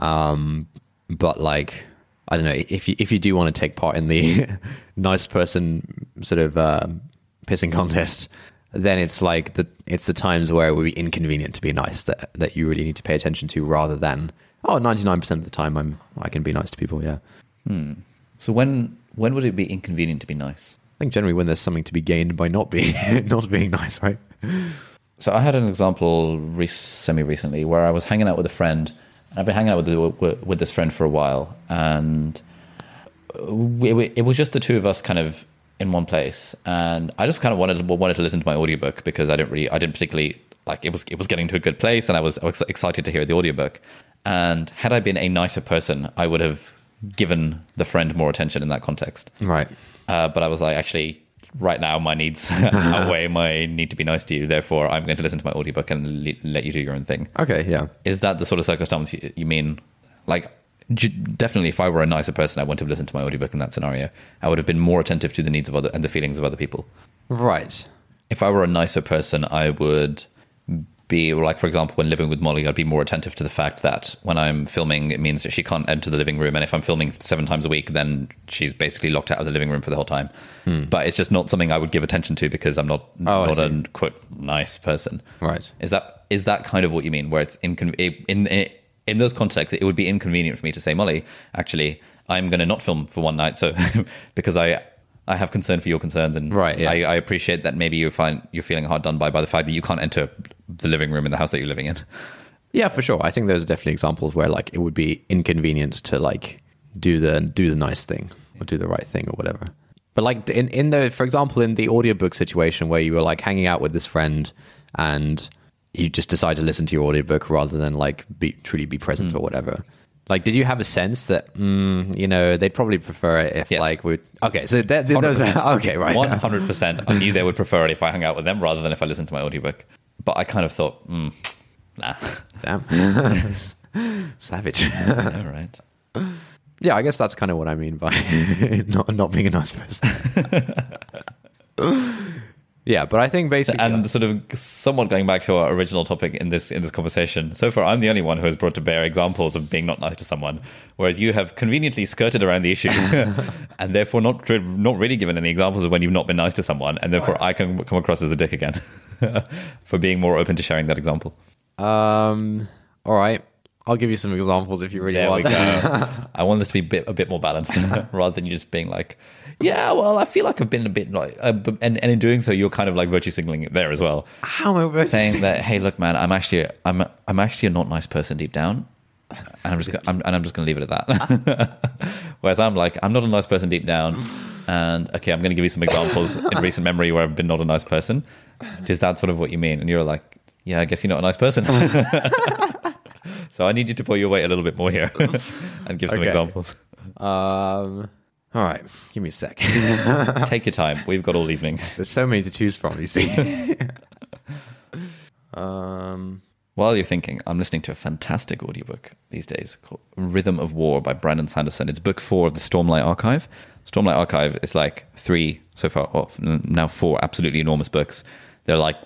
um, but like, I don't know if you if you do want to take part in the (laughs) nice person sort of uh, pissing contest, then it's like the it's the times where it would be inconvenient to be nice that that you really need to pay attention to, rather than oh, 99 percent of the time I'm I can be nice to people. Yeah, hmm. So when when would it be inconvenient to be nice? I think generally when there's something to be gained by not being (laughs) not being nice, right? So I had an example re- semi recently where I was hanging out with a friend. I've been hanging out with with, with this friend for a while, and we, we, it was just the two of us kind of in one place. And I just kind of wanted wanted to listen to my audiobook because I didn't really I didn't particularly like it was it was getting to a good place, and I was, I was excited to hear the audiobook. And had I been a nicer person, I would have given the friend more attention in that context. Right. Uh, but I was like, actually, right now my needs (laughs) outweigh my need to be nice to you. Therefore, I'm going to listen to my audiobook and le- let you do your own thing. Okay. Yeah. Is that the sort of circumstance you, you mean? Like, definitely, if I were a nicer person, I wouldn't have listened to my audiobook in that scenario. I would have been more attentive to the needs of other and the feelings of other people. Right. If I were a nicer person, I would be like, for example, when living with Molly, I'd be more attentive to the fact that when I'm filming, it means that she can't enter the living room. And if I'm filming seven times a week, then she's basically locked out of the living room for the whole time. But it's just not something I would give attention to because I'm not Hmm. Oh, not a quote nice person. Right. Is that is that kind of what you mean? Where it's in in in those contexts, it would be inconvenient for me to say, Molly, actually, I'm going to not film for one night, so (laughs) because I I have concern for your concerns, and Right, yeah. I, I appreciate that maybe you find you're feeling hard done by by the fact that you can't enter the living room in the house that you're living in. Yeah, for sure. I think there's definitely examples where like it would be inconvenient to like do the do the nice thing or do the right thing or whatever. But like in in the for example in the audiobook situation where you were like hanging out with this friend and you just decide to listen to your audiobook rather than like be truly be present or whatever. Like, did you have a sense that mm, you know they'd probably prefer it if Yes. like we? Okay, so that, those are (laughs) okay, right? One hundred percent. I knew they would prefer it if I hung out with them rather than if I listened to my audiobook. But I kind of thought, mm, nah, Damn, (laughs) savage. all right. Yeah, I guess that's kind of what I mean by (laughs) not not being a nice person. Yeah, but I think basically, and sort of somewhat going back to our original topic in this in this conversation so far i'm the only one who has brought to bear examples of being not nice to someone whereas you have conveniently skirted around the issue (laughs) and therefore not not really given any examples of when you've not been nice to someone and therefore i can come across as a dick again (laughs) for being more open to sharing that example. Um, all right, I'll give you some examples if you really there we want. go. (laughs) I want this to be a bit, a bit more balanced rather than you just being like yeah well i feel like i've been a bit like uh, and, and in doing so you're kind of like virtue signaling it there as well How am I to saying that, hey, look, man, I'm actually, I'm, I'm actually a not nice person deep down, and I'm just, I'm, and I'm just going to leave it at that. (laughs) Whereas I'm like, I'm not a nice person deep down, and okay, I'm going to give you some examples in recent memory where I've been not a nice person. Is that sort of what you mean? And you're like, yeah, I guess you're not a nice person. (laughs) so I need you to pull your weight a little bit more here (laughs) and give some Okay. examples. Um, all right, give me a sec. (laughs) Take your time. We've got all evening. (laughs) There's so many to choose from. You see. (laughs) um, While you're thinking, I'm listening to a fantastic audiobook these days called Rhythm of War by Brandon Sanderson. It's book four of the Stormlight Archive. Stormlight Archive is like three so far, well, now four absolutely enormous books. They're like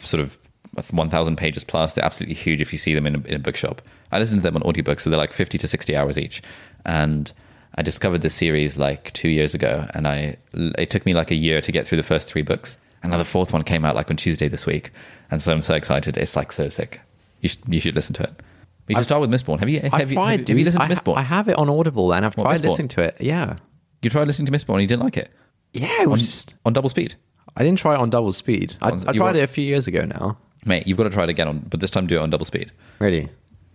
sort of 1,000 pages plus. They're absolutely huge if you see them in a, in a bookshop. I listen to them on audiobooks, so they're like 50 to 60 hours each. And I discovered the series like two years ago, and I it took me like a year to get through the first three books. And now the fourth one came out like on Tuesday this week, and so I'm so excited. It's like so sick. You should you should listen to it. You should start with Mistborn. Have you have I've you, tried. have, you- have you listened I, to Mistborn? I have it on Audible, and I've What, tried Mistborn? listening to it. Yeah, you tried listening to Mistborn and you didn't like it yeah. It was just, on double speed, I didn't try it on double speed. I, On- I tried were- it a few years ago now. mate. You've got to try it again on, but this time do it on double speed. Really.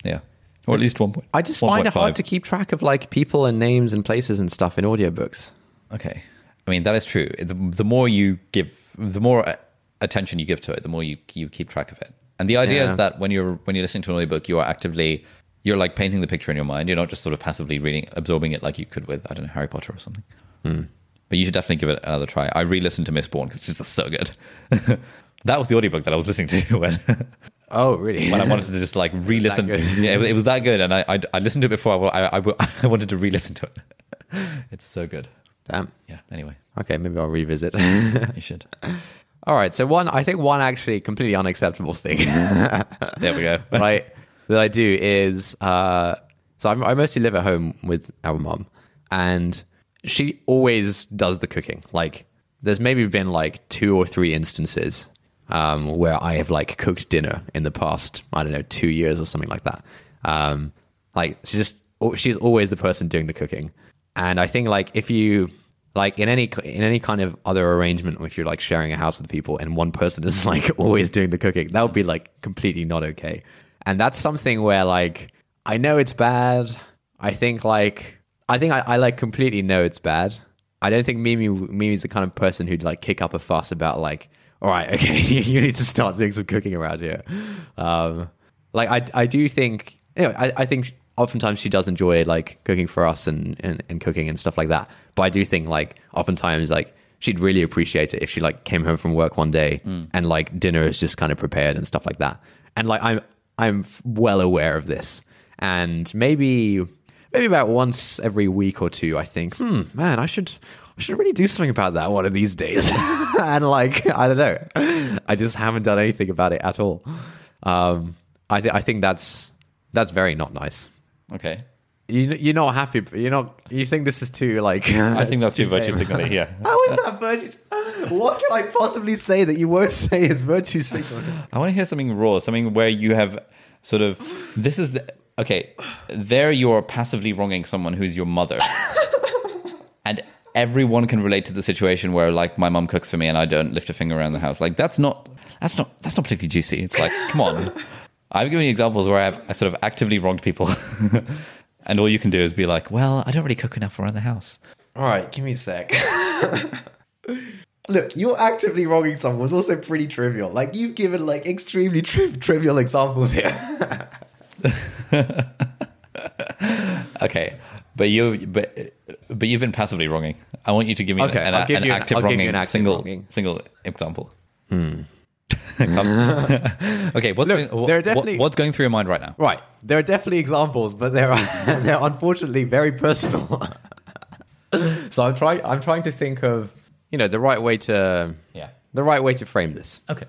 Yeah, or at least one point. I just find it hard to keep track of like people and names and places and stuff in audiobooks. Okay. I mean, that is true. The, the more you give, the more uh, attention you give to it, the more you, you keep track of it. And the idea Yeah. is that when you're, when you're listening to an audiobook, you are actively, you're like painting the picture in your mind. You're not just sort of passively reading, absorbing it like you could with, I don't know, Harry Potter or something. But you should definitely give it another try. I re-listened to Mistborn because it's just so good. (laughs) that was the audiobook that I was listening to (laughs) when, Oh, really? when I wanted to just like (laughs) re-listen. good. (laughs) yeah, it, was- it was that good. And I, I, I listened to it before. I, I, (laughs) I wanted to re-listen to it. It's so good. Damn. Yeah. Anyway, Okay, maybe I'll revisit. you should. All right. So one, I think one actually completely unacceptable thing There we go. that I that I do is uh, so I'm, I mostly live at home with our mom, and she always does the cooking. Like, there's maybe been like two or three instances um, where I have like cooked dinner in the past. I don't know, two years or something like that. Um, like, she's just she's always the person doing the cooking, and I think like if you like in any in any kind of other arrangement if you're like sharing a house with people and one person is (laughs) like always doing the cooking that would be like completely not okay and that's something where like i know it's bad i think like i think i, I like completely know it's bad i don't think mimi mimi's the kind of person who'd like kick up a fuss about like all right (laughs) okay you need to start doing some cooking around here um like i i do think you know, I, I think oftentimes she does enjoy like cooking for us and, and, and cooking and stuff like that. But I do think like oftentimes like she'd really appreciate it if she like came home from work one day and like dinner is just kind of prepared and stuff like that. And like I'm I'm well aware of this. And maybe maybe about once every week or two I think, hmm, man, I should I should really do something about that one of these days. (laughs) and like, I don't know. I just haven't done anything about it at all. Um, I th- I think that's that's very not nice. Okay. You you're not happy. You're not. You think this is too like. (laughs) I think that's too (laughs) virtue signaling. Yeah. How is that virtue? What can I possibly say that you won't say is virtue signaling? I want to hear something raw, something where you have sort of this is okay. There, you're passively wronging someone who's your mother, and everyone can relate to the situation where like my mom cooks for me and I don't lift a finger around the house. Like that's not that's not that's not particularly juicy. It's like come on. (laughs) I've given you examples where I've I sort of actively wronged people, (laughs) and all you can do is be like, well, I don't really cook enough around the house. All right, give me a sec. (laughs) Look, you're actively wronging someone was also pretty trivial. Like you've given like extremely tri- trivial examples here. Okay, but you but but you've been passively wronging. I want you to give me Okay, an, an you an- active wronging an active single wronging. single example. Hmm. (laughs) okay, what's Look, going, there are what- definitely- what's going through your mind right now? right, there are definitely examples, but they're (laughs) (laughs) they're unfortunately very personal. so I'm trying I'm trying to think of you know the right way to Yeah. the right way to frame this. Okay.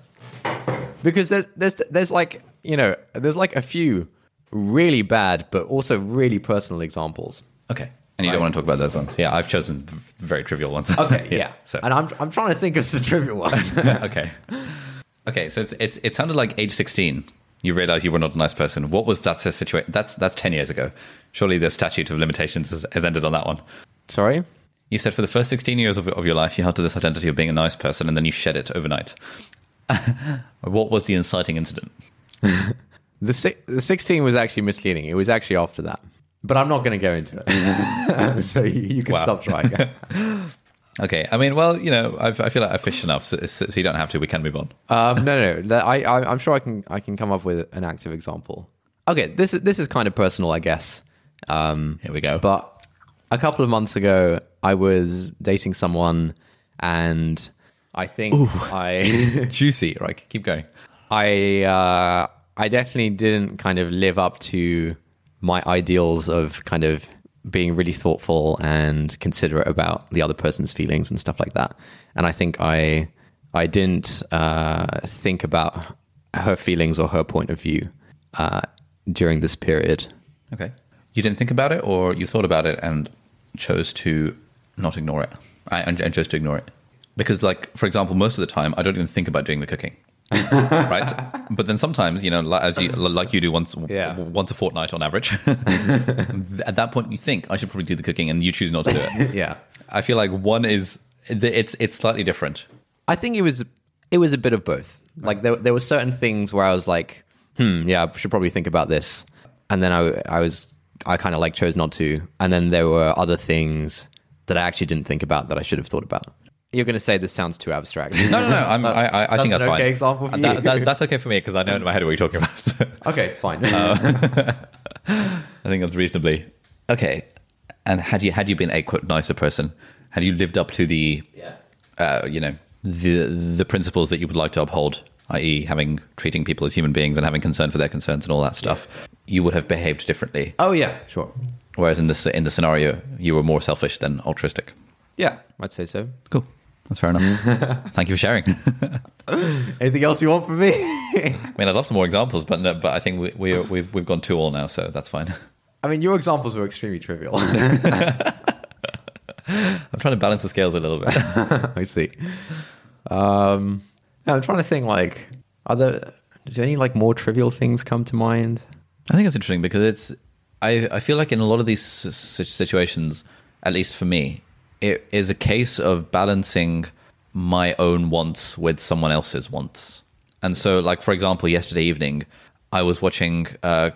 because there's there's there's like you know there's like a few really bad but also really personal examples. Okay. And you don't want to talk about those ones. Yeah, I've chosen very trivial ones. Okay, (laughs) yeah. So And I'm I'm trying to think of some trivial ones. (laughs) okay. Okay, so it's, it's it sounded like age 16. You realize you were not a nice person. What was that situation? That's that's 10 years ago. Surely the statute of limitations has, has ended on that one. Sorry. You said for the first 16 years of, of your life, you held to this identity of being a nice person, and then you shed it overnight. (laughs) what was the inciting incident? The si- the 16 was actually misleading. It was actually after that. But I'm not going to go into it. (laughs) so you, you can Wow. stop trying. (laughs) Okay, I mean, well, you know, I've, I feel like I've fished enough, so, so you don't have to. We can move on. Um, no, no, no. I, I, I'm sure I can. I can come up with an active example. Okay, this is this is kind of personal, I guess. Um, Here we go. But a couple of months ago, I was dating someone, and I think I, (laughs) Juicy, right? Keep going. I, uh, I definitely didn't kind of live up to my ideals of kind of being really thoughtful and considerate about the other person's feelings and stuff like that. And I think I, I didn't uh, think about her feelings or her point of view uh, during this period. Okay. You didn't think about it, or you thought about it and chose to not ignore it, I, and chose to ignore it? Because, like, for example, most of the time, I don't even think about doing the cooking. Right, (laughs) but then sometimes, you know, as you like you do once Yeah. once a fortnight on average. (laughs) at that point, you think I should probably do the cooking, and you choose not to do it. (laughs) Yeah. I feel like one is it's it's slightly different. I think it was it was a bit of both. Like there there were certain things where I was like, hmm, yeah, I should probably think about this, and then I I was I kind of like chose not to, and then there were other things that I actually didn't think about that I should have thought about. You're going to say this sounds too abstract. No, no, no. I'm, (laughs) I, I, I think That's that's an fine. okay example for Uh, that- that- that's okay for me because I know in my head what you're talking about. So okay, fine. (laughs) (laughs) I think that's reasonably okay. And had you had you been a quote nicer person, had you lived up to the, Yeah. uh, you know, the the principles that you would like to uphold, i.e., having treating people as human beings and having concern for their concerns and all that stuff, you would have behaved differently. oh yeah, sure. Whereas in this in the scenario, you were more selfish than altruistic. Yeah, I'd say so. Cool. That's fair enough. (laughs) Thank you for sharing. (laughs) Anything else you want from me? I mean, I'd love some more examples, but no, but I think we, we we've we've gone two all now, so that's fine. I mean, your examples were extremely trivial. (laughs) I'm trying to balance the scales a little bit. I see. Um, yeah, I'm trying to think. Like, are there do any like more trivial things come to mind? I think it's interesting because it's. I I feel like in a lot of these situations, at least for me, it is a case of balancing my own wants with someone else's wants. And so, like for example, yesterday evening, I was watching. Uh,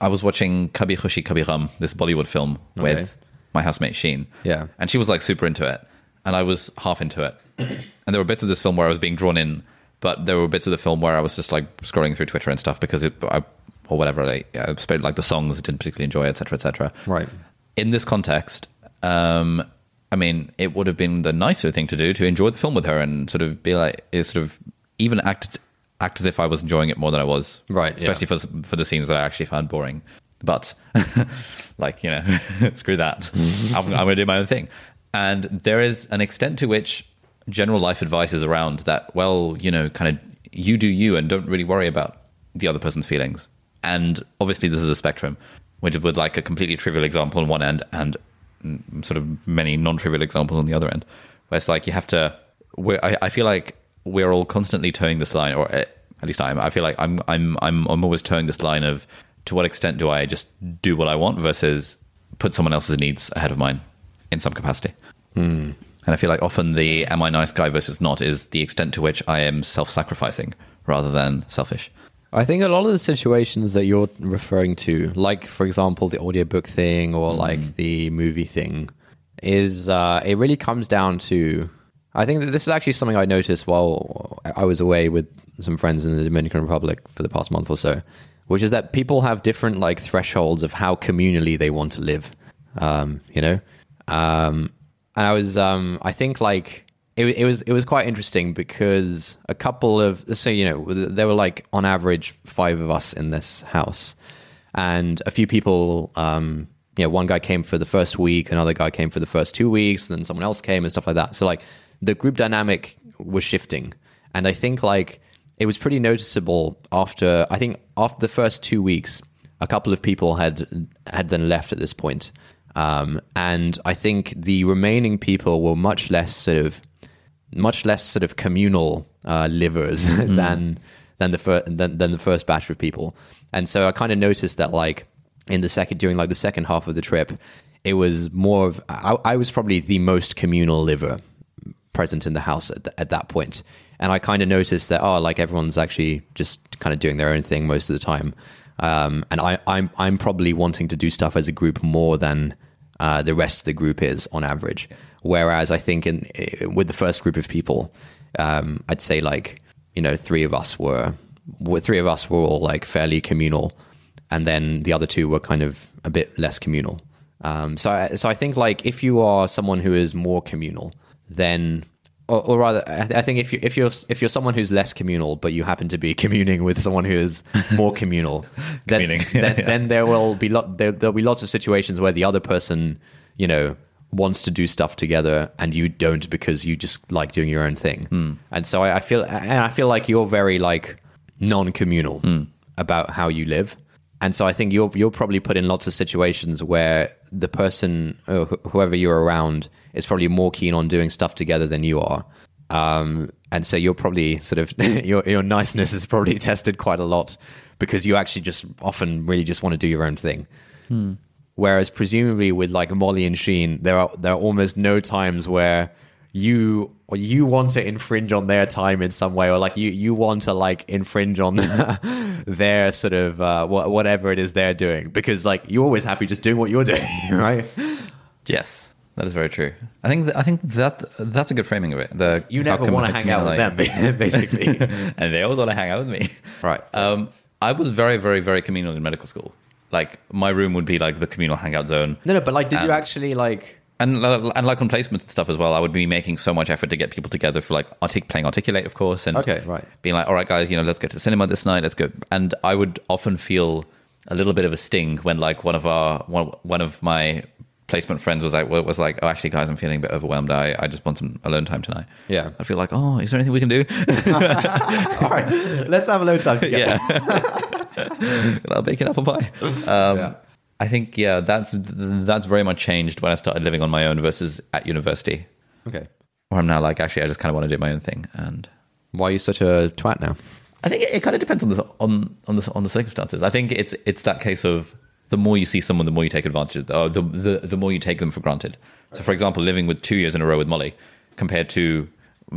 I was watching Kabhi Khushi Kabhi Gham, this Bollywood film Okay. with my housemate Sheen. Yeah. and she was like super into it, and I was half into it. (coughs) and there were bits of this film where I was being drawn in, but there were bits of the film where I was just like scrolling through Twitter and stuff because it, I, or whatever, like, I spent like the songs I didn't particularly enjoy, etc., etc. Right. In this context, um, I mean, it would have been the nicer thing to do to enjoy the film with her and sort of be like, sort of even act act as if I was enjoying it more than I was, Right, yeah. Especially for for the scenes that I actually found boring. But (laughs) like you know, (laughs) screw that. I'm, I'm going to do my own thing. And there is an extent to which general life advice is around that. Well, you know, kind of you do you and don't really worry about the other person's feelings. And obviously, this is a spectrum, which with like a completely trivial example on one end and sort of many non-trivial examples on the other end, where it's like you have to. We're, I, I feel like we're all constantly toeing this line, or eh, at least I'm. I feel like I'm. I'm. I'm. I'm always toeing this line of to what extent do I just do what I want versus put someone else's needs ahead of mine in some capacity. Hmm. And I feel like often the am I nice guy versus not is the extent to which I am self-sacrificing rather than selfish. I think a lot of the situations that you're referring to, like for example the audiobook thing or like the movie thing, is uh, it really comes down to. I think that this is actually something I noticed while I was away with some friends in the Dominican Republic for the past month or so, which is that people have different like thresholds of how communally they want to live. Um, you know, um, and I was, um, I think like it, it was, it was quite interesting because a couple of, so you know, there were like on average five of us in this house, and a few people, um, you know, one guy came for the first week, another guy came for the first two weeks, then someone else came and stuff like that. So like the group dynamic was shifting, and I think like it was pretty noticeable after I think after the first two weeks, a couple of people had had then left at this point. Um, and I think the remaining people were much less sort of much less sort of communal uh, livers (laughs) than than the fir- than, than the first batch of people. And so I kind of noticed that like in the second during like the second half of the trip, it was more of I, I was probably the most communal liver present in the house at, at that point. And I kind of noticed that oh, like everyone's actually just kind of doing their own thing most of the time. Um, and I, I'm I'm probably wanting to do stuff as a group more than uh, the rest of the group is on average. Whereas I think in with the first group of people, um, I'd say like you know three of us were, were three of us were all like fairly communal, and then the other two were kind of a bit less communal. Um, so I, so I think like if you are someone who is more communal, then or, or rather, I I think if you if you're if you're someone who's less communal, but you happen to be (laughs) communing with someone who is more communal, (laughs) then, Communing. (laughs) then, Yeah. then there will be lot there, there'll be lots of situations where the other person, you know, wants to do stuff together and you don't because you just like doing your own thing. Hmm. And so I, I feel and I feel like you're very like non-communal hmm. about how you live. And so I think you'll you'll probably put in lots of situations where the person or wh- whoever you're around is probably more keen on doing stuff together than you are. Um, and so you're probably sort of (laughs) your your niceness is probably (laughs) tested quite a lot because you actually just often really just want to do your own thing. Hmm. Whereas presumably with like Molly and Sheen, there are there are almost no times where you or you want to infringe on their time in some way, or like you you want to like infringe on (laughs) their sort of uh, wha- whatever it is they're doing because like you're always happy just doing what you're doing, (laughs) right? Yes, that is very true. I think th- I think that that's a good framing of it. The You never want to hang out with them, (laughs) basically. and they always want to hang out with me. Right. Um, I was very, very, very communal in medical school. Like my room would be like the communal hangout zone. no, no, but like, did you actually like? And, uh, and like on placements and stuff as well, I would be making so much effort to get people together for like artic- playing Articulate, of course, and Okay, right. being like, all right, guys, you know, let's go to the cinema this night. Let's go. And I would often feel a little bit of a sting when like one of our one, one of my placement friends was like was like, oh, actually, guys, I'm feeling a bit overwhelmed. I, I just want some alone time tonight. Yeah. I feel like, oh, is there anything we can do? (laughs) All right, let's have a low time. (laughs) yeah. (laughs) I'll bake an apple pie. Um, Yeah. I think yeah, that's that's very much changed when I started living on my own versus at university, Okay. where I'm now like actually I just kind of want to do my own thing, and Why are you such a twat now? I think it, it kind of depends on the on on the on the circumstances. I think it's it's that case of the more you see someone, the more you take advantage of, or the the the more you take them for granted. So, for example, living with two years in a row with Molly, compared to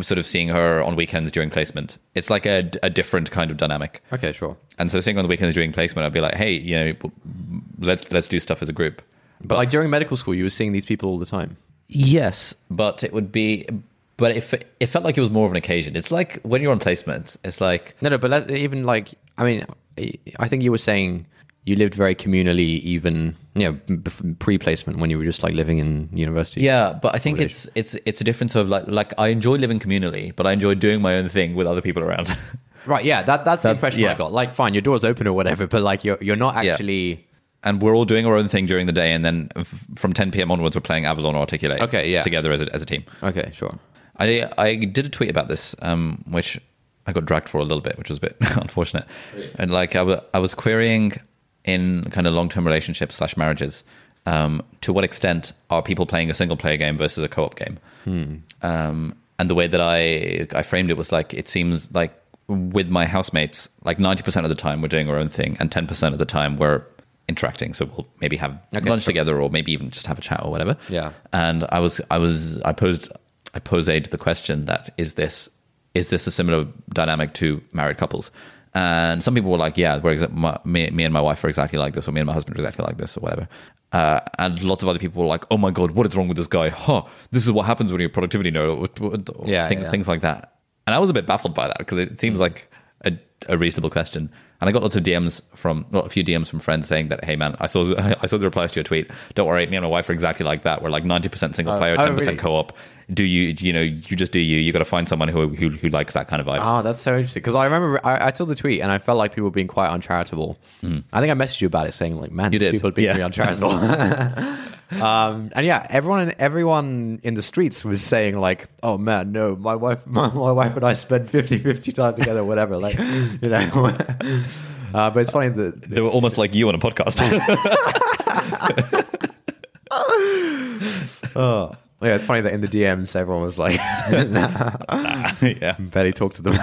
sort of seeing her on weekends during placement, it's like a, a different kind of dynamic. Okay, sure. And so seeing on the weekends during placement, I'd be like, hey, you know, let's let's do stuff as a group. But like during medical school, you were seeing these people all the time. Yes, but it would be, but if it, it felt like it was more of an occasion. It's like when you're on placement, it's like No, no, but even like, I mean, I think you were saying you lived very communally, even you know, pre-placement when you were just like living in university. yeah. But I think it's it's it's a difference of like like I enjoy living communally, but I enjoy doing my own thing with other people around. (laughs) right. Yeah, that that's, the impression yeah. I got. Like, fine, your door's open or whatever, but like you're you're not Yeah. actually. and we're all doing our own thing during the day, and then from 10 p.m. onwards, we're playing Avalon or Articulate. Okay, yeah. together as a, as a team. Okay, sure. I I did a tweet about this, um, which I got dragged for a little bit, which was a bit (laughs) unfortunate. And like I wa- I was querying in kind of long term relationships slash marriages. Um, to what extent are people playing a single player game versus a co op game? Um, and the way that I I framed it was like it seems like with my housemates, like ninety percent of the time we're doing our own thing, and ten percent of the time we're interacting. So we'll maybe have Okay, lunch sure. together, or maybe even just have a chat or whatever. Yeah. And I was I was I posed I posed the question that is this is this a similar dynamic to married couples? And some people were like, yeah, we're exa- my, me, me and my wife are exactly like this, or me and my husband are exactly like this, or whatever. Uh, and lots of other people were like, oh my god, what is wrong with this guy? Huh? This is what happens when you're a productivity nerd, Yeah, things, yeah. things like that. And I was a bit baffled by that because it seems like a, a reasonable question. And I got lots of DMs from, well, a few DMs from friends saying that, hey man, I saw I saw the replies to your tweet. Don't worry, me and my wife are exactly like that. We're like ninety percent single oh, player, oh, ten percent really? co-op. Do you, you know, you just do you. You got to find someone who, who who likes that kind of vibe. Oh, that's so interesting. Because I remember I, I saw the tweet and I felt like people were being quite uncharitable. Hmm. I think I messaged you about it, saying like, "Man, You did. people are being Yeah. really uncharitable." (laughs) (laughs) um, and yeah, everyone everyone in the streets was saying like, "Oh man, no, my wife, (laughs) my, my wife and I spend 50-50 time together, whatever." Like, you know. (laughs) uh, but it's funny that they were almost like you on a podcast. (laughs) oh, yeah, it's funny that in the DMs everyone was like, yeah. barely talk to them.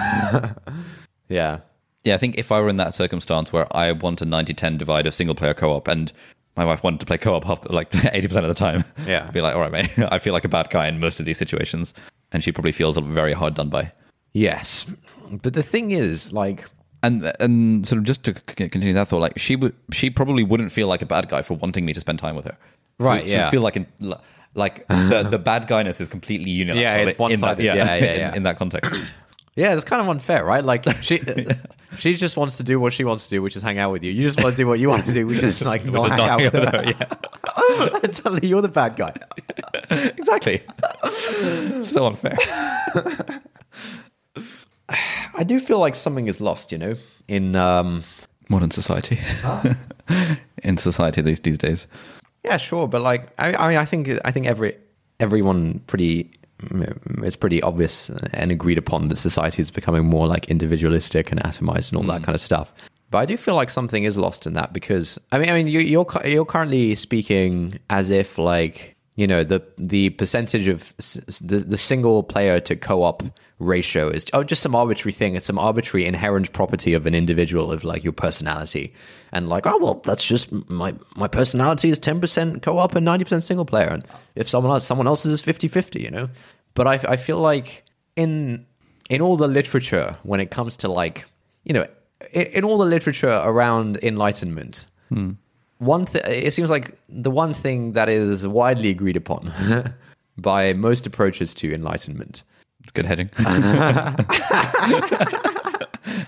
yeah. Yeah, I think if I were in that circumstance where I want a 90-10 divide of single player co-op and my wife wanted to play co-op half like (laughs) 80% of the time, Yeah. Be like, all right, mate, (laughs) I feel like a bad guy in most of these situations. And she probably feels very hard done by. Yes, but the thing is, like, And and sort of just to continue that thought, like she would, she probably wouldn't feel like a bad guy for wanting me to spend time with her. Right, She, yeah. feel like in, like the, the bad guyness is completely unilateral. Yeah, it's in that, one-sided. Yeah, yeah, in- yeah. In, that context. Yeah, it's kind of unfair, right? Like she, (laughs) uh, she just wants to do what she wants to do, which is hang out with you. You just want to do what you want to do, which is (laughs) like not hang out with her. yeah. (laughs) and suddenly you're the bad guy. (laughs) exactly. so unfair. (sighs) I do feel like something is lost, you know, in um, Modern society. in society these these days. yeah, sure, but like I, I mean, I think I think every everyone pretty Mm, it's pretty obvious and agreed upon that society is becoming more like individualistic and atomized and all that mm. kind of stuff. But I do feel like something is lost in that because I mean, I mean, you, you're you're currently speaking as if like you know the the percentage of the the single player to co-op ratio is oh just some arbitrary thing. It's some arbitrary inherent property of an individual of like your personality, and like oh well that's just my my personality is ten percent co-op and ninety percent single player, and if someone else someone else's is 50-50, you know. But I I feel like in in all the literature when it comes to like you know in, in all the literature around enlightenment hmm. One th- it seems like the one thing that is widely agreed upon (laughs) by most approaches to enlightenment It's good heading. (laughs)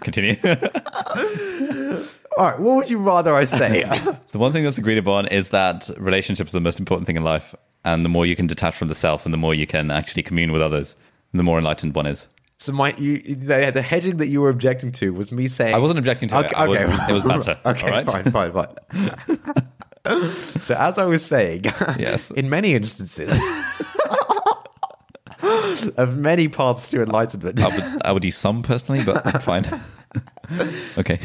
Continue. all right what would you rather i say the one thing that's agreed upon is that relationships are the most important thing in life, and the more you can detach from the self, and the more you can actually commune with others, the more enlightened one is. So my you the, the hedging that you were objecting to was me saying I wasn't objecting to it. I was- it was (laughs) banter. okay all right? fine fine fine (laughs) so as i was saying Yes. (laughs) in many instances of many paths to enlightenment I would, I would use some personally, but fine. okay.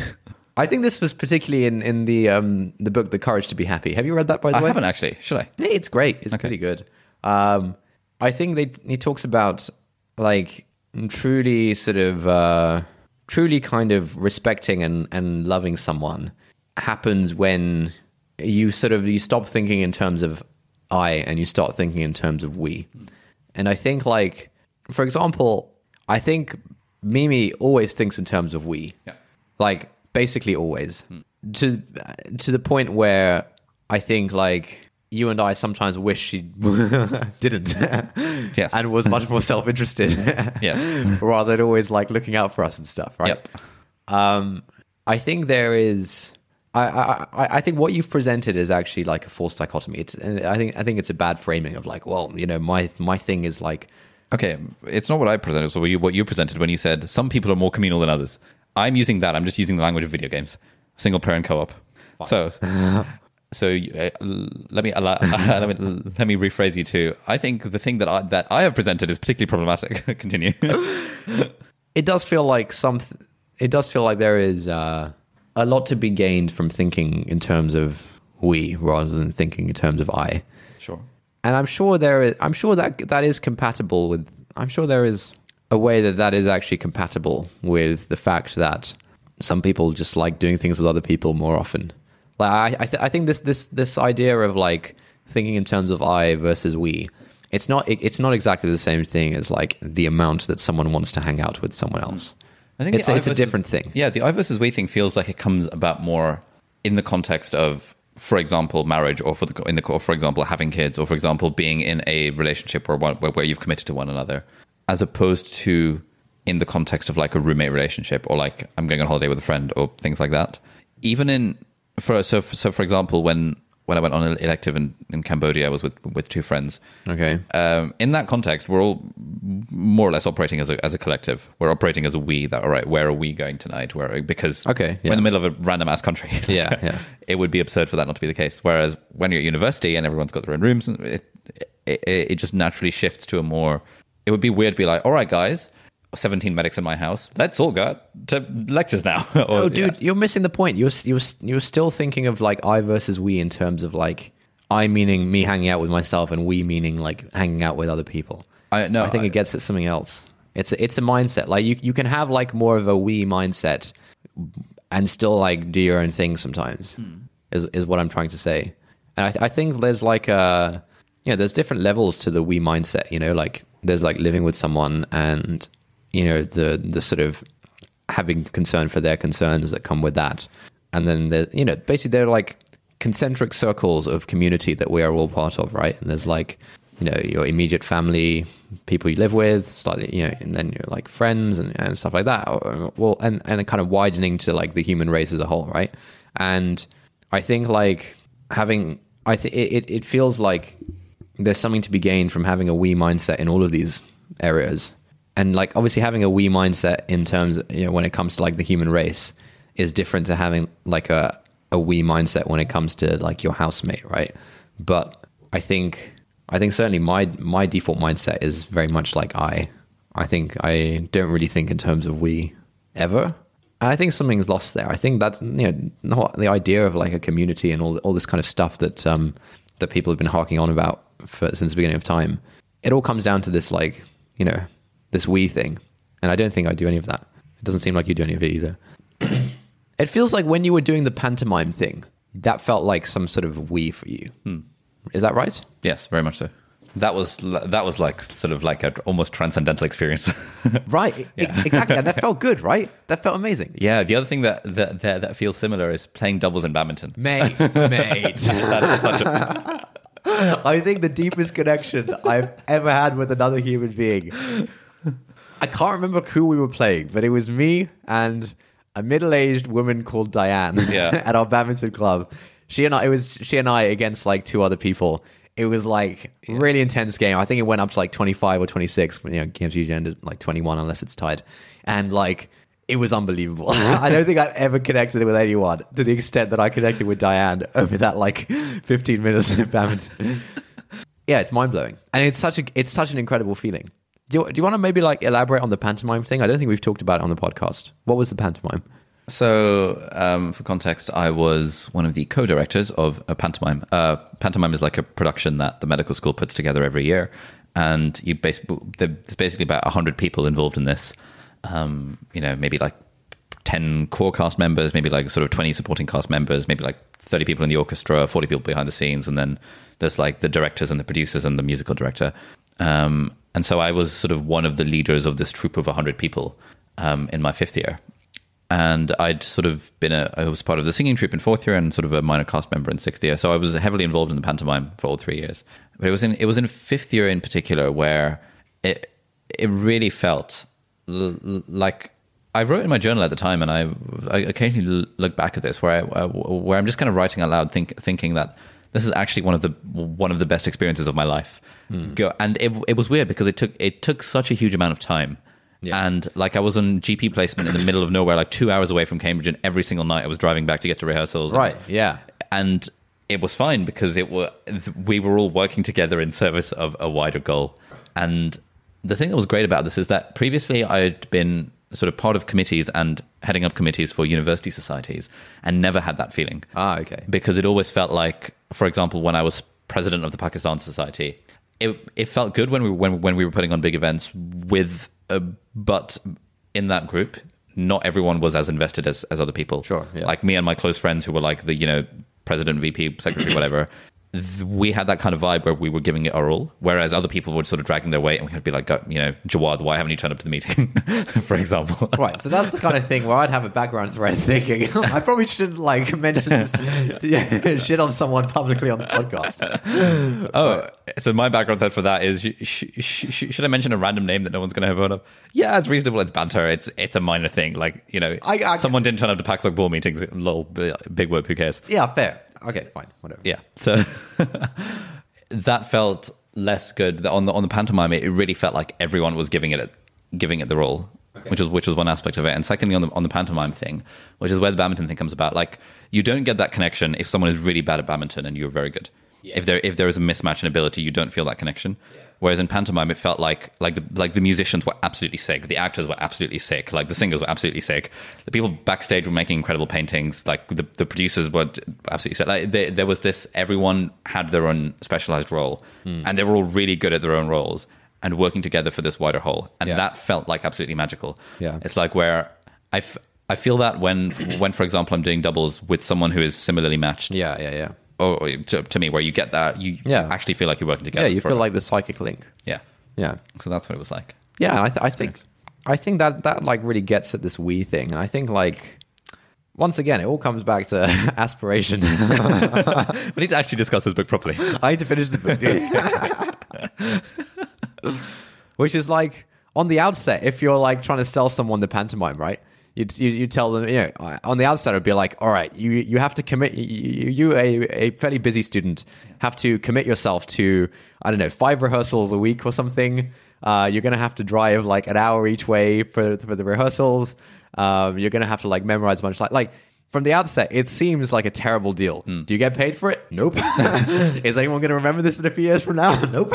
I think this was particularly in in the um the book The Courage to Be Happy. Have you read that by the I way? I haven't actually. Should I? It's great. It's pretty good. Um, I think they he talks about like truly sort of uh, truly kind of respecting and and loving someone happens when you sort of you stop thinking in terms of I and you start thinking in terms of we. And I think like for example, I think Mimi always thinks in terms of we. Yeah. Like basically always. To to the point where I think like you and I sometimes wish she (laughs) didn't. (laughs) Yes. And was much more self-interested. (laughs) Yes. Rather than always like looking out for us and stuff, right? Yep. Um, I think there is. I, I, I I think what you've presented is actually like a false dichotomy. It's I think I think it's a bad framing of like, well, you know, my my thing is like, Okay, it's not what I presented. So what you, what you presented when you said some people are more communal than others. I'm using that. I'm just using the language of video games, single player and co-op. So, so uh, let me allow, (laughs) let me let me rephrase you too. I think the thing that I, that I have presented is particularly problematic. (laughs) Continue. it does feel like some. It does feel like there is uh, a lot to be gained from thinking in terms of we rather than thinking in terms of I. Sure. And I'm sure there is. I'm sure that that is compatible with. I'm sure there is a way that that is actually compatible with the fact that some people just like doing things with other people more often. Like I, I, th- I think this this this idea of like thinking in terms of I versus we. It's not. It, it's not exactly the same thing as like the amount that someone wants to hang out with someone hmm. else. I think it's it's a different thing. Yeah, the I versus we thing feels like it comes about more in the context of, for example, marriage, or for the in the or for example, having kids, or for example, being in a relationship where one where, where you've committed to one another, as opposed to in the context of like a roommate relationship, or like I'm going on holiday with a friend, or things like that. Even in for so so for example, when when I went on an elective in, in Cambodia, I was with with two friends. Okay. Um, in that context, we're all more or less operating as a as a collective. We're operating as a we. That all right? Where are we going tonight? Where because Okay, we're in the middle of a random ass country. (laughs) Yeah, (laughs) yeah. It would be absurd for that not to be the case. Whereas when you're at university and everyone's got their own rooms, it it, it just naturally shifts to a more. It would be weird to be like, all right, guys. 17 medics in my house. Let's all go to lectures now. (laughs) Or- Oh, dude, yeah. you're missing the point. You're you're you're still thinking of like I versus we in terms of like I meaning me hanging out with myself and we meaning like hanging out with other people. I- no, I think I- it gets at something else. It's a, it's a mindset. Like you you can have like more of a we mindset and still like do your own thing sometimes. Hmm. Is is what I'm trying to say. And I th- I think there's like uh, a yeah, there's different levels to the we mindset. You know, like there's like living with someone and you know the the sort of having concern for their concerns that come with that. And then there, you know, basically they're like concentric circles of community that we are all part of, right? And there's like, you know, your immediate family, people you live with, slightly, you know, and then you're like friends and, and stuff like that. Well, and and kind of widening to like the human race as a whole, right? And I think like having, I think it, it feels like there's something to be gained from having a we mindset in all of these areas and like obviously having a we mindset in terms you know when it comes to like the human race is different to having like a a we mindset when it comes to like your housemate right? But i think i think certainly my my default mindset is very much like i. I think i don't really think in terms of we ever. I think something's lost there. I think that's you know not the idea of like a community and all all this kind of stuff that um that people have been harking on about for, since the beginning of time it all comes down to this like you know this we thing and i don't think i do any of that. It doesn't seem like you do any of it either. (clears throat) It feels like when you were doing the pantomime thing that felt like some sort of we for you. Hmm. Is that right? Yes, very much so. That was that was like sort of like an almost transcendental experience. (laughs) right E- exactly and that felt good right? That felt amazing. Yeah, the other thing that that, that that feels similar is playing doubles in badminton. mate mate. (laughs) That is such a (laughs) I think the deepest connection I've ever had with another human being. I can't remember who we were playing, but it was me and a middle-aged woman called Diane Yeah. (laughs) at our badminton club. She and I, it was she and I against like two other people. It was like really intense game. I think it went up to like 25 or 26. You know, games usually end at like 21 unless it's tied. And like, it was unbelievable. (laughs) I don't think I've ever connected with anyone to the extent that I connected with Diane (laughs) over that like 15 minutes of badminton. yeah, it's mind blowing, and it's such a it's such an incredible feeling. Do you, do you want to maybe like elaborate on the pantomime thing? I don't think we've talked about it on the podcast. What was the pantomime? So, um, for context, I was one of the co-directors of a pantomime. Uh, pantomime is like a production that the medical school puts together every year, and you basically there's basically about hundred people involved in this. Um, you know, maybe like ten core cast members, maybe like sort of twenty supporting cast members, maybe like thirty people in the orchestra, forty people behind the scenes, and then there's like the directors and the producers and the musical director. Um, and so I was sort of one of the leaders of this troupe of hundred people um, in my fifth year and I'd sort of been a I was part of the singing troupe in fourth year and sort of a minor cast member in sixth year. So I was heavily involved in the pantomime for all three years. But it was in it was in fifth year in particular where it it really felt l- like I wrote in my journal at the time, and I, I occasionally look back at this where I, uh, where I'm just kind of writing out loud, think, thinking that this is actually one of the one of the best experiences of my life. Go, and it it was weird because it took it took such a huge amount of time. Yeah. And like I was on GP placement in the middle of nowhere, like two hours away from Cambridge, and every single night I was driving back to get to rehearsals. and- Right, yeah. and it was fine because it were we were all working together in service of a wider goal. And the thing that was great about this is that previously I'd been sort of part of committees and heading up committees for university societies, and never had that feeling Ah, okay. because it always felt like, for example, when I was president of the Pakistan Society, it it felt good when we when when we were putting on big events with, uh, but in that group, not everyone was as invested as as other people. Sure, yeah. Like me and my close friends who were like the you know president, VP, secretary, whatever. Th- We had that kind of vibe where we were giving it our all, whereas other people were sort of dragging their weight, and we had to be like, you know, Jawad, why haven't you turned up to the meeting, (laughs) for example? Right, so that's the kind of thing where I'd have a background thread thinking (laughs) I probably shouldn't like mention this, yeah, shit on someone publicly on the podcast. (laughs) Oh, so my background thread for that is: sh- sh- sh- should I mention a random name that no one's going to have heard of? Yeah, it's reasonable. It's banter. It's it's a minor thing. Like you know, I- I- someone didn't turn up to PakSoc ball meetings. Lol, big whoop. Who cares? Yeah, fair. Okay, fine, whatever. Yeah. So (laughs) that felt less good. On the on the pantomime, it really felt like everyone was giving it giving it the role, which was which was one aspect of it. And secondly, on the on the pantomime thing, which is where the badminton thing comes about. Like you don't get that connection if someone is really bad at badminton and you're very good. If there if there is a mismatch in ability, you don't feel that connection. Whereas in pantomime, it felt like like the like the musicians were absolutely sick, the actors were absolutely sick, like the singers were absolutely sick. The people backstage were making incredible paintings. Like the, the producers were absolutely sick. Like there, there was this. Everyone had their own specialized role, hmm. and they were all really good at their own roles and working together for this wider whole. And Yeah. that felt like absolutely magical. Yeah. it's like where I, f- I feel that when when for example I'm doing doubles with someone who is similarly matched Yeah, yeah, yeah. Or, to, to me where you get that you Yeah. actually feel like you're working together Yeah, you feel like the psychic link. yeah Yeah. so that's what it was like Yeah, and I, th- I think I think that that like really gets at this we thing, and I think like once again, it all comes back to (laughs) aspiration. (laughs) we need to actually discuss this book properly (laughs) I need to finish the book. Which is like on the outset, if you're like trying to sell someone the pantomime, right? You, you, you tell them, you know, on the outset, it'd be like, all right, you you have to commit. You, you a, a fairly busy student, have to commit yourself to I don't know five rehearsals a week or something. Uh, you're gonna have to drive like an hour each way for for the rehearsals. Um, you're gonna have to like memorize a bunch like like from the outset, it seems like a terrible deal. Do you get paid for it? Nope. (laughs) (laughs) is anyone going to remember this in a few years from now? (laughs) Nope.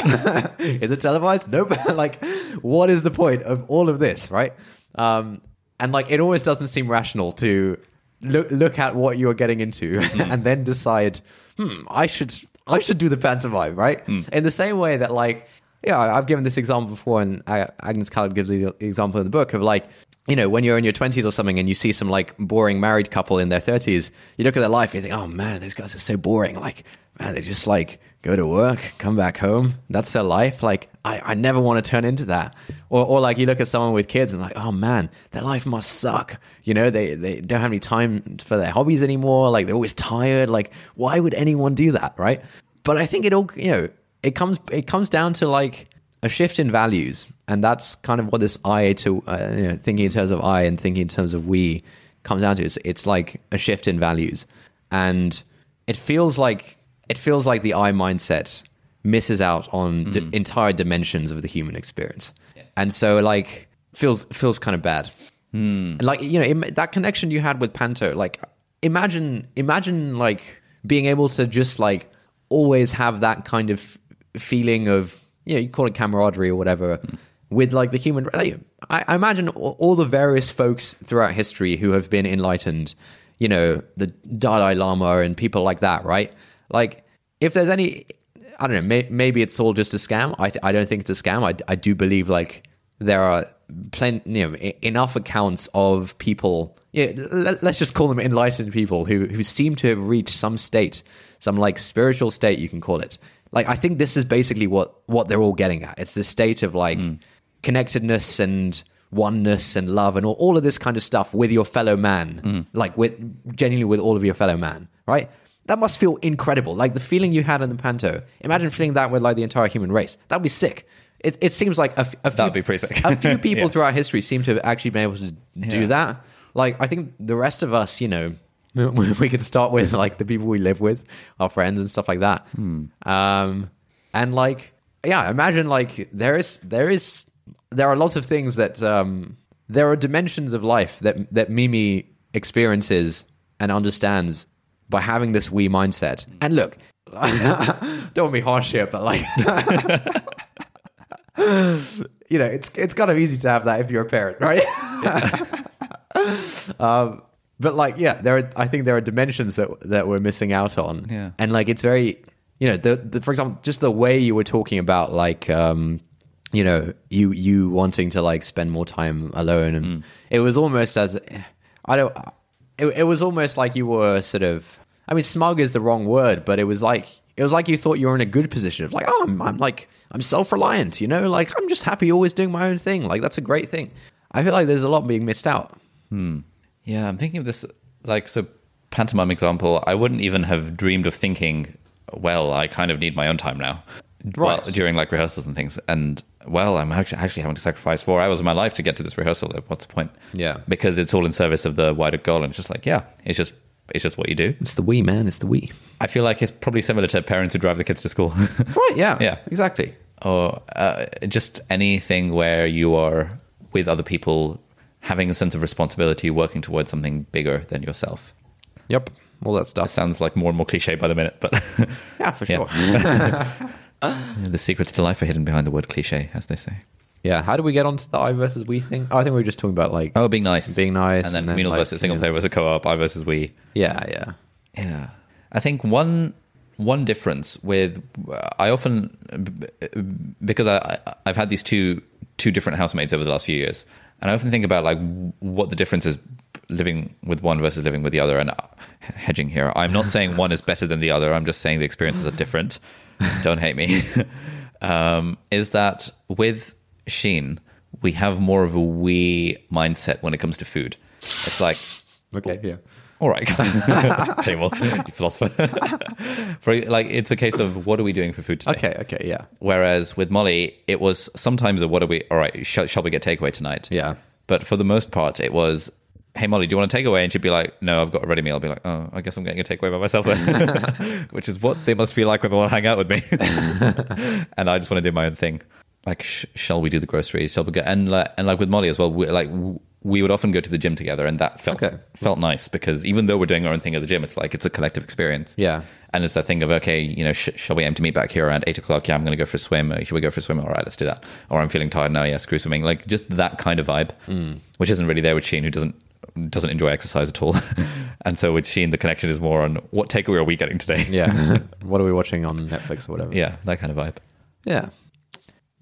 is it televised? Nope. like, what is the point of all of this, right? Um, and like, it always doesn't seem rational to look look at what you're getting into (laughs) and then decide, hmm, I should I should do the pantomime, right? In the same way that like yeah, I've given this example before, and Agnes Callard gives the example in the book of like, you know, when you're in your 20s or something and you see some like boring married couple in their 30s, you look at their life and you think, oh man, those guys are so boring. Like, man, they're just like go to work, come back home. That's their life. Like, I, I never want to turn into that. Or, or like you look at someone with kids and like, oh man, their life must suck. You know, they, they don't have any time for their hobbies anymore. Like, they're always tired. Like, why would anyone do that? Right. But I think it all, you know, it comes it comes down to like a shift in values, and that's kind of what this I to uh, you know, thinking in terms of I and thinking in terms of we comes down to. It's it's like a shift in values, and it feels like it feels like the I mindset misses out on d- mm. entire dimensions of the human experience, and so like feels feels kind of bad. Hmm. And like you know im- that connection you had with Panto, like imagine imagine like being able to just like always have that kind of feeling of you know you call it camaraderie or whatever hmm. with like the human like, I, I imagine all, all the various folks throughout history who have been enlightened you know the dalai lama and people like that right like if there's any i don't know may, maybe it's all just a scam. I, I don't think it's a scam. I, I do believe like there are plenty you know enough accounts of people yeah let, let's just call them enlightened people who who seem to have reached some state some like spiritual state you can call it. Like i think this is basically what what they're all getting at. It's this state of like hmm. connectedness and oneness and love and all, all of this kind of stuff with your fellow man. Hmm. Like with genuinely with all of your fellow man right that must feel incredible like the feeling you had in the panto imagine feeling that with like the entire human race that would be sick it, it seems like a, f- a few, That'd be pretty sick. a few (laughs) people Yeah. throughout history seem to have actually been able to do Yeah. that. Like, I think the rest of us, you know, (laughs) we could start with like the people we live with, our friends and stuff like that. Um, and like, yeah, imagine like there is there is there are lots of things that um, there are dimensions of life that that Mimi experiences and understands by having this we mindset. And look, (laughs) don't be harsh here, but like. (laughs) you know, it's it's kind of easy to have that if you're a parent, right? (laughs) um, but like, yeah, there are. I think there are dimensions that that we're missing out on. Yeah. and like it's very, you know, the, the for example, just the way you were talking about like, um, you know, you you wanting to like spend more time alone, and it was almost as, I don't, it, it was almost like you were sort of. I mean, smug is the wrong word, but it was like it was like you thought you were in a good position of like, oh, I'm, I'm like I'm self reliant, you know, like I'm just happy always doing my own thing. Like that's a great thing. I feel like there's a lot being missed out. Hmm. Yeah, I'm thinking of this like so pantomime example. I wouldn't even have dreamed of thinking, well, I kind of need my own time now. Right. Well, during like rehearsals and things. And well, I'm actually actually having to sacrifice four hours of my life to get to this rehearsal. What's the point? Yeah. Because it's all in service of the wider goal and it's just like, yeah, it's just it's just what you do. It's the we, man. It's the we. I feel like it's probably similar to parents who drive the kids to school. (laughs) Right. Yeah. Yeah. Exactly. or uh, just anything where you are with other people having a sense of responsibility working towards something bigger than yourself Yep. All that stuff. sounds like more and more cliche by the minute but (laughs) Yeah, for sure. (laughs) the secrets to life are hidden behind the word cliche as they say yeah. How do we get onto the I versus we thing? Oh, I think we were just talking about like. oh being nice Being nice, and then and communal like, versus single player versus co-op i versus we Yeah. Yeah. Yeah, I think one one difference with I often because I I've had these two two different housemates over the last few years, and I often think about like what the difference is living with one versus living with the other. And (laughs) hedging here, I'm not saying one is better than the other. I'm just saying the experiences are different. (laughs) Don't hate me. (laughs) um, is that with Sheen, we have more of a we mindset when it comes to food. It's like Okay. Yeah. all right, (laughs) Taimur, you philosopher. (laughs) for like, it's a case of what are we doing for food today? Okay. Okay. Yeah. Whereas with Molly, it was sometimes a what are we? All right, shall, shall we get takeaway tonight? Yeah. But for the most part, it was, hey Molly, do you want a takeaway? And she'd be like, no, I've got a ready meal. I'll be like, oh, I guess I'm getting a takeaway by myself then, (laughs) which is what they must feel like when they want to hang out with me. and I just want to do my own thing. Like, sh- shall we do the groceries? Shall we go? And like, and like with Molly as well, we, like we would often go to the gym together, and that felt Okay. felt nice because even though we're doing our own thing at the gym, it's like it's a collective experience. Yeah. And it's that thing of okay, you know, sh- shall we aim to meet back here around eight o'clock? Yeah, I'm going to go for a swim. Uh, Should we go for a swim? All right, let's do that. Or I'm feeling tired now. Yeah, screw swimming. Like just that kind of vibe, which isn't really there with Sheen, who doesn't doesn't enjoy exercise at all. (laughs) and so with Sheen, the connection is more on what takeaway are we getting today? Yeah. (laughs) what are we watching on Netflix or whatever? yeah, that kind of vibe. Yeah.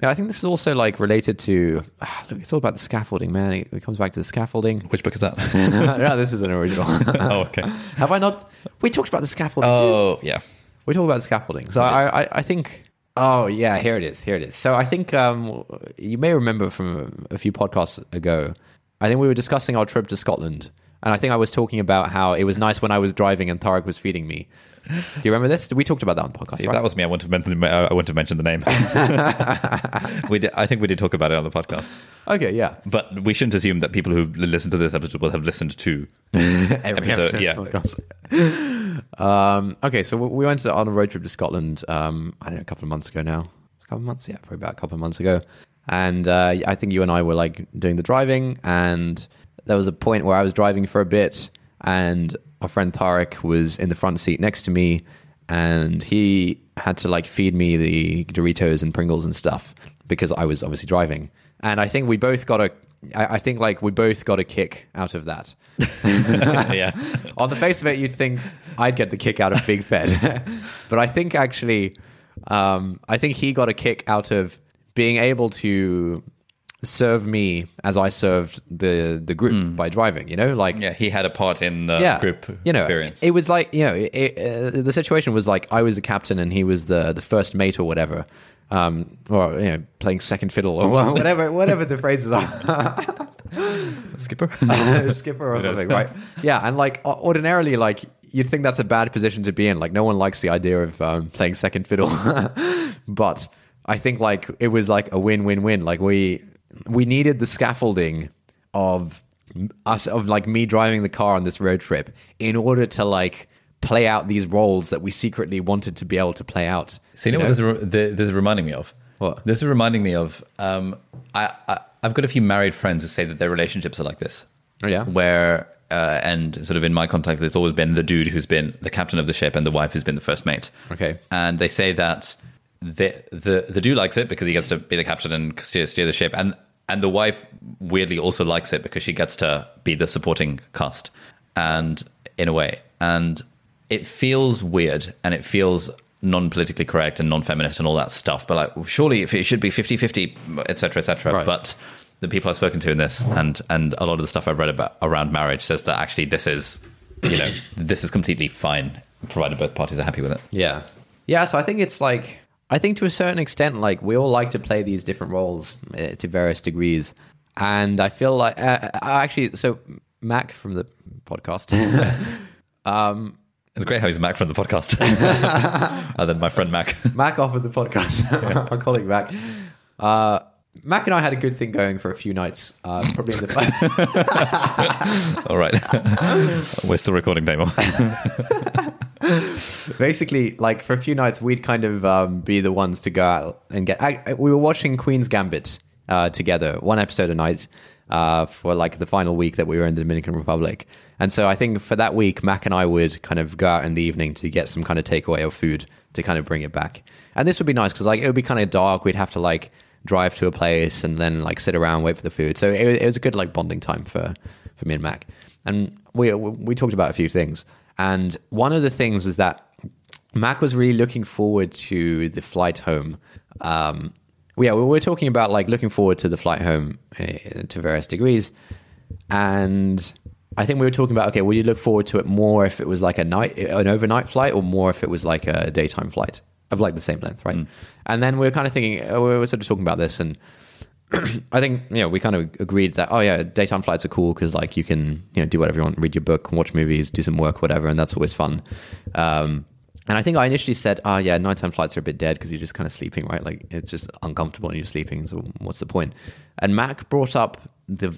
Yeah, I think this is also like related to. ah, look, it's all about the scaffolding, man. It, it comes back to the scaffolding. Which book is that? (laughs) no, this is an original. (laughs) oh, okay. Have I not? We talked about the scaffolding. Oh, yeah. We talked about the scaffolding. So I, I, I think. Oh yeah, here it is. Here it is. So I think um, you may remember from a few podcasts ago. I think we were discussing our trip to Scotland, and I think I was talking about how it was nice when I was driving and Tarek was feeding me. Do you remember this? We talked about that on the podcast. See, right? that was me, I wouldn't have mentioned, I wouldn't have mentioned the name. (laughs) we did, I think we did talk about it on the podcast. okay. Yeah. But we shouldn't assume that people who listen to this episode will have listened to (laughs) Every Episode, yeah. um, okay, so we went on a road trip to Scotland. Um, I don't know, a couple of months ago now. A couple of months, yeah, probably about a couple of months ago. And uh, I think you and I were like doing the driving, and there was a point where I was driving for a bit, and our friend Tarek was in the front seat next to me, and he had to like feed me the Doritos and Pringles and stuff because I was obviously driving. And I think we both got a, I I think like we both got a kick out of that. (laughs) yeah. (laughs) On the face of it, you'd think I'd get the kick out of Big Fed, (laughs) but I think actually, um, I think he got a kick out of being able to serve me as I served the the group by driving. You know, like Yeah, he had a part in the yeah, group you know, experience. It was like you know, it, uh, the situation was like I was the captain and he was the the first mate or whatever, um, or you know, playing second fiddle or whatever (laughs) whatever the phrases are. (laughs) Skipper. (laughs) skipper or something, right? Yeah, and like ordinarily, like you'd think that's a bad position to be in. Like no one likes the idea of um, playing second fiddle, but I think like it was like a win-win-win. Like we we needed the scaffolding of us of like me driving the car on this road trip in order to like play out these roles that we secretly wanted to be able to play out. So you know, what this, is, re- this is reminding me of? What? This is reminding me of. Um, I, I I've got a few married friends who say that their relationships are like this. Oh, yeah? Where uh, and sort of in my context, it's always been the dude who's been the captain of the ship and the wife who's been the first mate. Okay. And they say that the the the dude likes it because he gets to be the captain and steer steer the ship, and and the wife weirdly also likes it because she gets to be the supporting cast, and in a way, and it feels weird and it feels non-politically correct and non-feminist and all that stuff. But like surely if it should be 50-50 etc etc Right. but the people i've spoken to in this and and a lot of the stuff i've read about around marriage says that actually this is you know this is completely fine provided both parties are happy with it. Yeah. Yeah, so I think it's like I think to a certain extent like we all like to play these different roles uh, to various degrees. And I feel like uh, uh, actually so Mac from the podcast (laughs) it's great how he's mac from the podcast (laughs) and then my friend mac Mac offered the podcast. (laughs) Our colleague Mac. Uh, Mac and I had a good thing going for a few nights. Uh, probably in the past. all right we're still recording demo basically like for a few nights we'd kind of um, be the ones to go out and get. I, we were watching Queen's Gambit uh, together, one episode a night uh, for like the final week that we were in the Dominican Republic. And so I think for that week, Mac and I would kind of go out in the evening to get some kind of takeaway or food to kind of bring it back. And this would be nice because like it would be kind of dark. We'd have to like drive to a place and then like sit around wait for the food. So it, it was a good like bonding time for for me and Mac. And we we talked about a few things. And one of the things was that Mac was really looking forward to the flight home. Um, yeah, we were talking about like looking forward to the flight home uh, to various degrees, and I think we were talking about okay, would you look forward to it more if it was like a night, an overnight flight, or more if it was like a daytime flight of like the same length, right? And then we were kind of thinking, uh, we were sort of talking about this, and (clears throat) I think you know we kind of agreed that oh yeah, daytime flights are cool because like you can you know do whatever you want, read your book, watch movies, do some work, whatever, and that's always fun. Um, and I think I initially said, oh yeah, nighttime flights are a bit dead because you're just kind of sleeping, right? Like it's just uncomfortable and you're sleeping. So what's the point? And Mac brought up the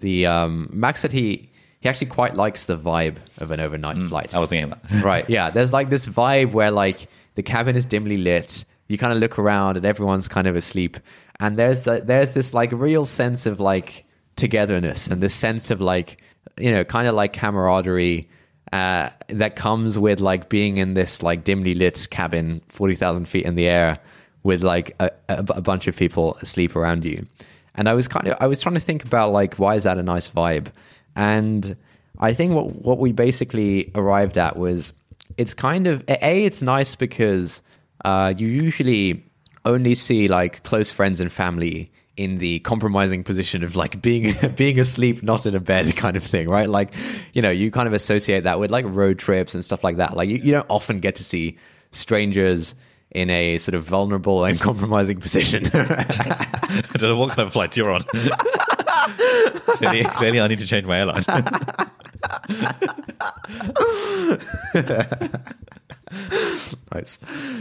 the um, Mac said he he actually quite likes the vibe of an overnight flight. i was thinking that (laughs) right yeah there's like this vibe where like the cabin is dimly lit you kind of look around and everyone's kind of asleep and there's a, there's this like real sense of like togetherness and this sense of like you know kind of like camaraderie uh, that comes with like being in this like dimly lit cabin 40,000 feet in the air with like a, a, a bunch of people asleep around you. And I was kind of I was trying to think about like why is that a nice vibe? And I think what what we basically arrived at was it's kind of a it's nice because uh, you usually only see like close friends and family in the compromising position of like being (laughs) being asleep not in a bed (laughs) kind of thing right? Like you know you kind of associate that with like road trips and stuff like that. Like you, you don't often get to see strangers in a sort of vulnerable and (laughs) compromising position. I don't know what kind of flights you're on. Clearly, clearly i need to change my airline (laughs) nice.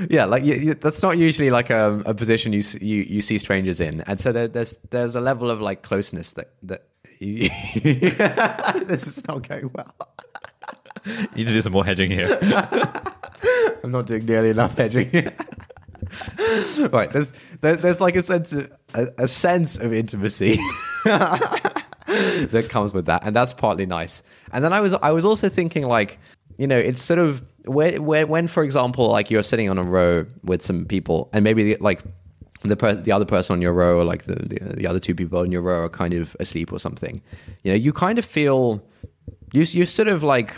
Yeah, like you, you, that's not usually like a, a position you, you you see strangers in, and so there, there's there's a level of like closeness that that you, (laughs) this is not going well. (laughs) you need to do some more hedging here I'm not doing nearly enough hedging. right, there's there, there's like a sense of a, a sense of intimacy that comes with that, and that's partly nice. And then I was I was also thinking like you know it's sort of where, where when for example like you're sitting on a row with some people and maybe the, like the per- the other person on your row or like the, the the other two people on your row are kind of asleep or something you know you kind of feel you you sort of like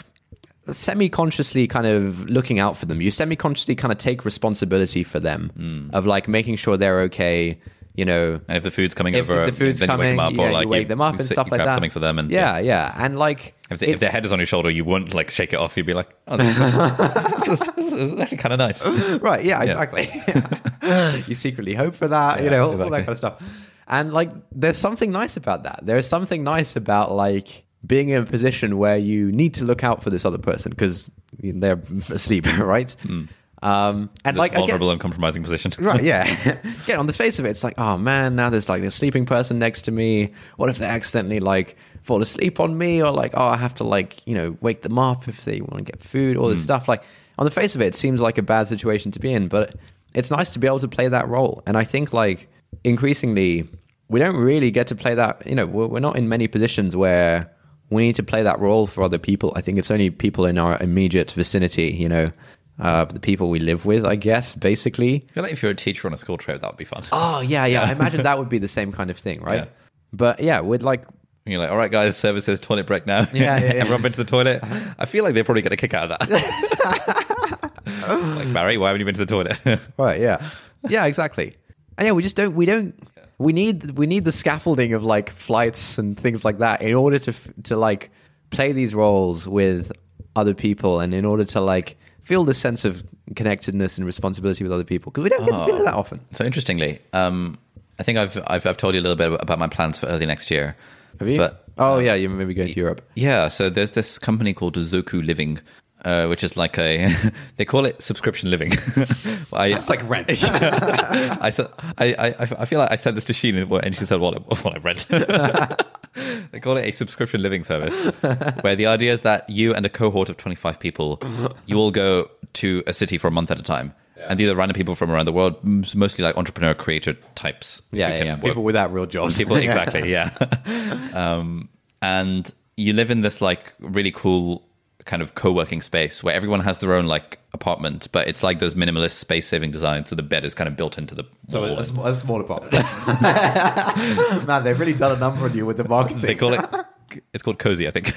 semi-consciously kind of looking out for them. You semi-consciously kind of take responsibility for them mm. of like making sure they're okay you know and if the food's coming if, over if the food's then coming you wake them up yeah, or like you wake you, them up and stuff like that. something for them and yeah yeah and like If, they, if their head is on your shoulder, you wouldn't like shake it off. You'd be like, "Oh, this, is, (laughs) this is actually kind of nice." (laughs) right yeah, Yeah. exactly. (laughs) You secretly hope for that you know all that kind of stuff. And like there's something nice about that. There's something nice about like being in a position where you need to look out for this other person because they're asleep right hmm. Um and This like again, vulnerable and compromising position. right yeah. (laughs) (laughs) Yeah. on the face of it it's like oh man now there's like this sleeping person next to me. What if they accidentally like fall asleep on me? Or like oh i have to like you know wake them up if they want to get food all this stuff. Like on the face of it it seems like a bad situation to be in but it's nice to be able to play that role. And i think like increasingly we don't really get to play that you know we're, we're not in many positions where we need to play that role for other people. I think it's only people in our immediate vicinity you know uh, the people we live with, I guess, basically. I feel like if you're a teacher on a school trip, that would be fun. Oh, yeah, yeah. I imagine that would be the (laughs) same kind of thing, right? Yeah. But yeah, with like, And you're like, all right, guys, services, toilet break now. Yeah, yeah, yeah. (laughs) Everyone been to the toilet. I feel like they probably get a kick out of that. (laughs) like, Barry, why haven't you been to the toilet? right, yeah. Yeah, exactly. And yeah, we just don't, we don't, we need, we need the scaffolding of like flights and things like that in order to, to like play these roles with other people and in order to like feel the sense of connectedness and responsibility with other people. Because we don't get to feel that often. so interestingly, um, I think I've, I've I've told you a little bit about my plans for early next year. Have you? But oh, yeah, you're maybe going to Europe. Yeah, so there's this company called Zoku Living, uh, which is like a (laughs) they call it subscription living. (laughs) I, It's like rent. (laughs) I said I, I I feel like I said this to Sheen and she said what what I rent. they call it a subscription living service, where the idea is that you and a cohort of 25 people, you all go to a city for a month at a time. And these are random people from around the world, mostly like entrepreneur creator types. yeah, yeah, yeah. People without real jobs. people exactly yeah um, and you live in this like really cool kind of co-working space where everyone has their own like apartment but it's like those minimalist space saving designs so the bed is kind of built into the So wall. a, sm- a small apartment. (laughs) (laughs) Man, they've really done a number on you with the marketing. they call it (laughs) it's called cozy i think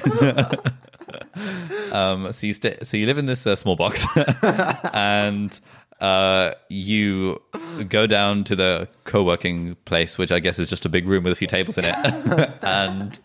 um, so you so you live in this uh, small box and uh, you go down to the co-working place which i guess is just a big room with a few tables in it and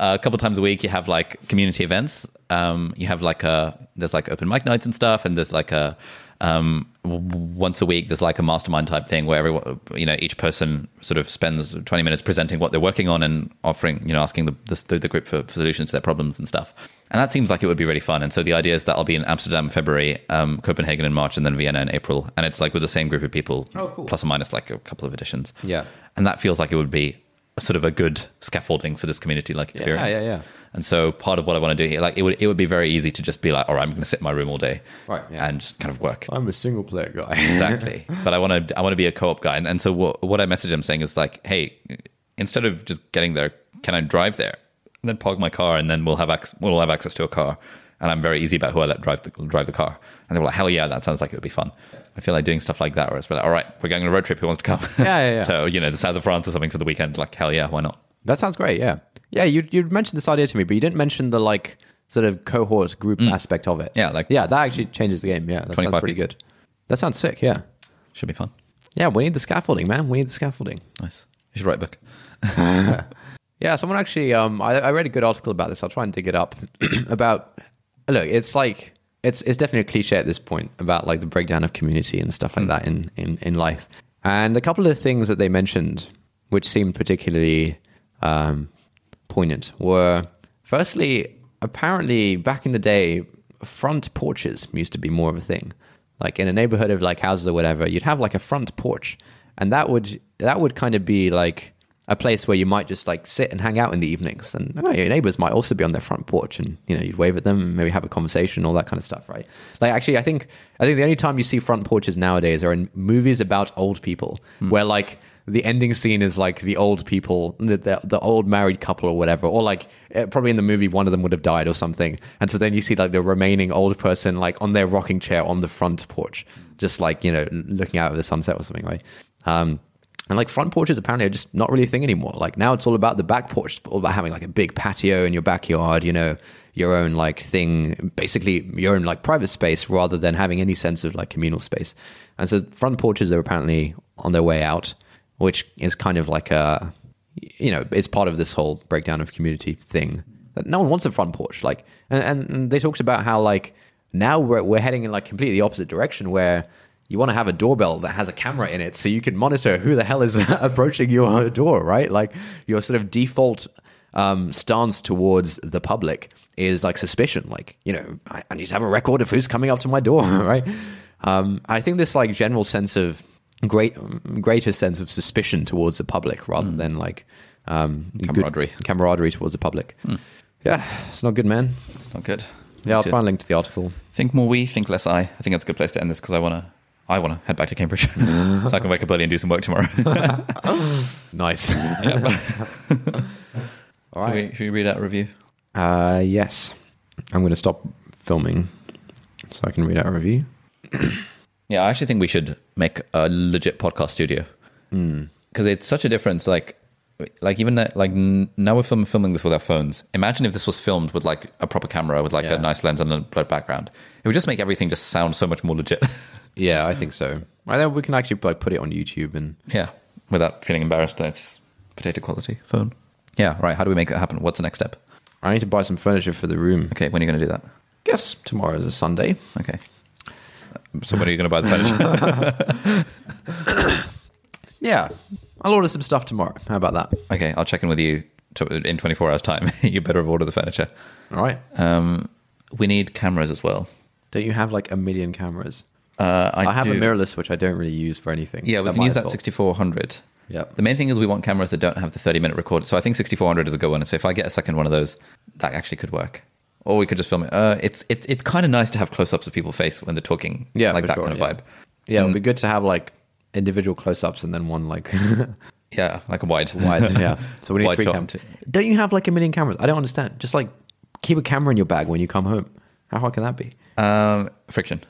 a couple times a week you have like community events. Um, you have like a there's like open mic nights and stuff and there's like a um, once a week there's like a mastermind type thing where everyone you know each person sort of spends 20 minutes presenting what they're working on and offering you know asking the, the, the group for, for solutions to their problems and stuff. And that seems like it would be really fun. And so the idea is that i'll be in amsterdam in february um, copenhagen in march and then vienna in april. And it's like with the same group of people Oh, cool. plus or minus like a couple of additions Yeah. and that feels like it would be sort of a good scaffolding for this community like ah, experience yeah, yeah. and so part of what I want to do here, like it would, it would be very easy to just be like, all right, I'm going to sit in my room all day, Right, yeah. and just kind of work. I'm a single player guy. (laughs) exactly. But I want to, I want to be a co-op guy, and, and so what, what I message him saying is like, hey, instead of just getting there, can I drive there, and then park my car, and then we'll have ac- we'll have access to a car, and I'm very easy about who I let drive the drive the car. And they were like, hell yeah, that sounds like it would be fun. I feel like doing stuff like that, where it's like, all right, we're going on a road trip. Who wants to come? Yeah, yeah, yeah. (laughs) so you know, the south of France or something for the weekend. Like, hell yeah, why not? That sounds great. Yeah, yeah. You you mentioned this idea to me, but you didn't mention the like sort of cohort group aspect of it. Yeah, like- yeah, that actually changes the game. Yeah, that sounds pretty people. good. That sounds sick. Yeah, Should be fun. yeah. We need the scaffolding, man. We need the scaffolding. Nice. You should write a book. (laughs) Yeah, someone actually. Um, I, I read a good article about this. I'll try and dig it up. (clears throat) about look, it's like it's it's definitely a cliche at this point about like the breakdown of community and stuff like that in in in life. And a couple of the things that they mentioned, which seemed particularly um, poignant, were firstly apparently back in the day, front porches used to be more of a thing. Like in a neighborhood of like houses or whatever, you'd have like a front porch, and that would that would kind of be like a place where you might just like sit and hang out in the evenings, and oh, your neighbors might also be on their front porch, and you know you'd wave at them, and maybe have a conversation, all that kind of stuff, right? Like actually, I think I think the only time you see front porches nowadays are in movies about old people, where like the ending scene is like the old people, the, the, the old married couple or whatever, or like eh, probably in the movie one of them would have died or something, and so then you see like the remaining old person like on their rocking chair on the front porch, just like you know looking out at the sunset or something, right? Um, and like front porches apparently are just not really a thing anymore. Like now it's all about the back porch, all about having like a big patio in your backyard, you know, your own like thing, basically your own like private space rather than having any sense of like communal space. And so front porches are apparently on their way out, which is kind of like a, you know, it's part of this whole breakdown of community thing. That no one wants a front porch. Like, and, and, and they talked about how like now we're, we're heading in like completely the opposite direction where you want to have a doorbell that has a camera in it so you can monitor who the hell is (laughs) approaching your door, right? Like your sort of default um, stance towards the public is like suspicion. Like, you know, I, I need to have a record of who's coming up to my door, (laughs) right? Um, I think this like general sense of great, greater sense of suspicion towards the public rather than like um, Camaraderie. camaraderie towards the public. Yeah, it's not good, man. It's not good. Yeah, I'll try and link to the article. Think more we, think less I. I think that's a good place to end this because I want to. I want to head back to Cambridge (laughs) so I can wake up early and do some work tomorrow. (laughs) Nice. (laughs) All Should, we, should we read out a review? Uh, yes. I'm going to stop filming so I can read out a review. (clears throat) Yeah, I actually think we should make a legit podcast studio because it's such a difference. Like, like even that, like now we're film, filming this with our phones. Imagine if this was filmed with like a proper camera with like Yeah. a nice lens and a blurred background. It would just make everything just sound so much more legit. Yeah, I think so. I think we can actually like put it on YouTube and yeah, without feeling embarrassed that it's potato quality phone. Yeah, right. How do we make that happen? What's the next step? I need to buy some furniture for the room. Okay, when are you going to do that? Guess tomorrow is a Sunday. Okay. So when are you going to buy the furniture? (coughs) Yeah, I'll order some stuff tomorrow. How about that? okay, I'll check in with you to, in 24 hours time. (laughs) you better have ordered the furniture. All right. Um, we need cameras as well. Don't you have like a million cameras? Uh, I, I, have a mirrorless, which I don't really use for anything. Yeah, we can use that well. 6400. Yeah. The main thing is we want cameras that don't have the 30 minute record. So I think 6400 is a good one. And so if I get a second one of those, that actually could work. Or we could just film it. Uh, it's it's it's kind of nice to have close ups of people's face when they're talking. Yeah, like that sure, kind of yeah. vibe. Yeah, Mm. it'd be good to have like individual close-ups and then one like (laughs) Yeah, like a wide. (laughs) wide. Yeah. So we need Wide three cameras. Don't you have like a million cameras? I don't understand. Just like keep a camera in your bag when you come home. How hard can that be? Um, friction.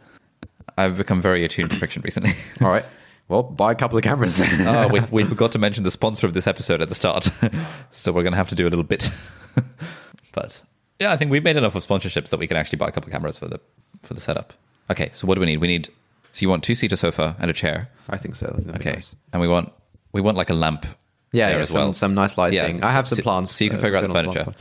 I've become very attuned to friction recently. (laughs) All right. Well, buy a couple of cameras then. (laughs) oh, we, we (laughs) forgot to mention the sponsor of this episode at the start. so we're going to have to do a little bit. but yeah, I think we've made enough of sponsorships that we can actually buy a couple of cameras for the for the setup. Okay, so what do we need? We need so you want two seater sofa and a chair. I think so. That'd Okay, nice. and we want we want like a lamp. Yeah, yeah as some, well. some nice lighting. Yeah, I have so- some plans. so you can uh, figure out the furniture. plant.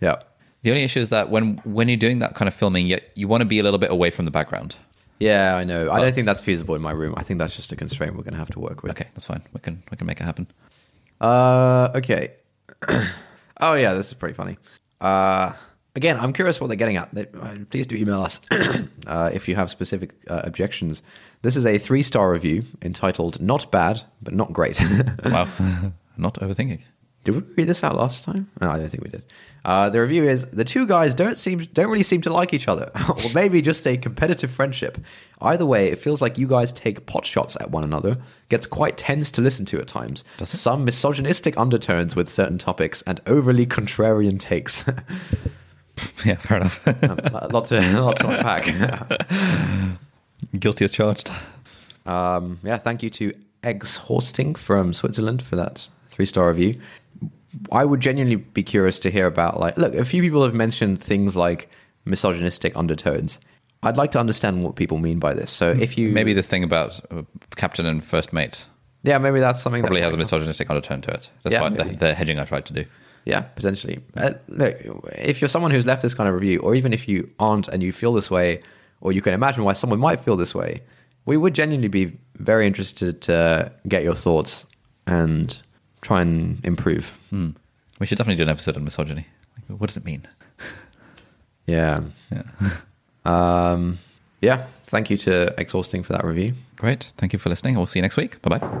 Yeah. The only issue is that when when you're doing that kind of filming, you, you want to be a little bit away from the background. Yeah, I know. I don't think that's feasible in my room. I think that's just a constraint we're going to have to work with. Okay, that's fine. We can we can make it happen. Uh, okay. (clears throat) oh yeah, this is pretty funny. Uh, again, I'm curious what they're getting at. They- uh, Please do email us (coughs) uh, if you have specific uh, objections. This is a three star review entitled "Not Bad but Not Great." (laughs) Wow, (laughs) not overthinking. Did we read this out last time? No, I don't think we did. Uh, the review is the two guys don't seem don't really seem to like each other, (laughs) or maybe just a competitive friendship. Either way, it feels like you guys take pot shots at one another. Gets quite tense to listen to at times. Some misogynistic undertones with certain topics and overly contrarian takes. (laughs) Yeah, fair enough. a lot to (laughs) a lot to unpack. Guilty as charged. Um, yeah, thank you to Eggs Horsting from Switzerland for that three star review. I would genuinely be curious to hear about like look, a few people have mentioned things like misogynistic undertones. I'd like to understand what people mean by this. So if you Maybe this thing about uh, captain and first mate yeah, maybe that's something that probably that has a misogynistic undertone to it. That's Yeah, why the, the hedging I tried to do. Yeah, potentially. Uh, look, if you're someone who's left this kind of review, or even if you aren't and you feel this way, or you can imagine why someone might feel this way, we would genuinely be very interested to get your thoughts and try and improve. Hmm. We should definitely do an episode on misogyny. Like, what does it mean? Yeah. Yeah. (laughs) Um, yeah. Thank you to Exhausting for that review. Great. Thank you for listening. We'll see you next week. Bye bye.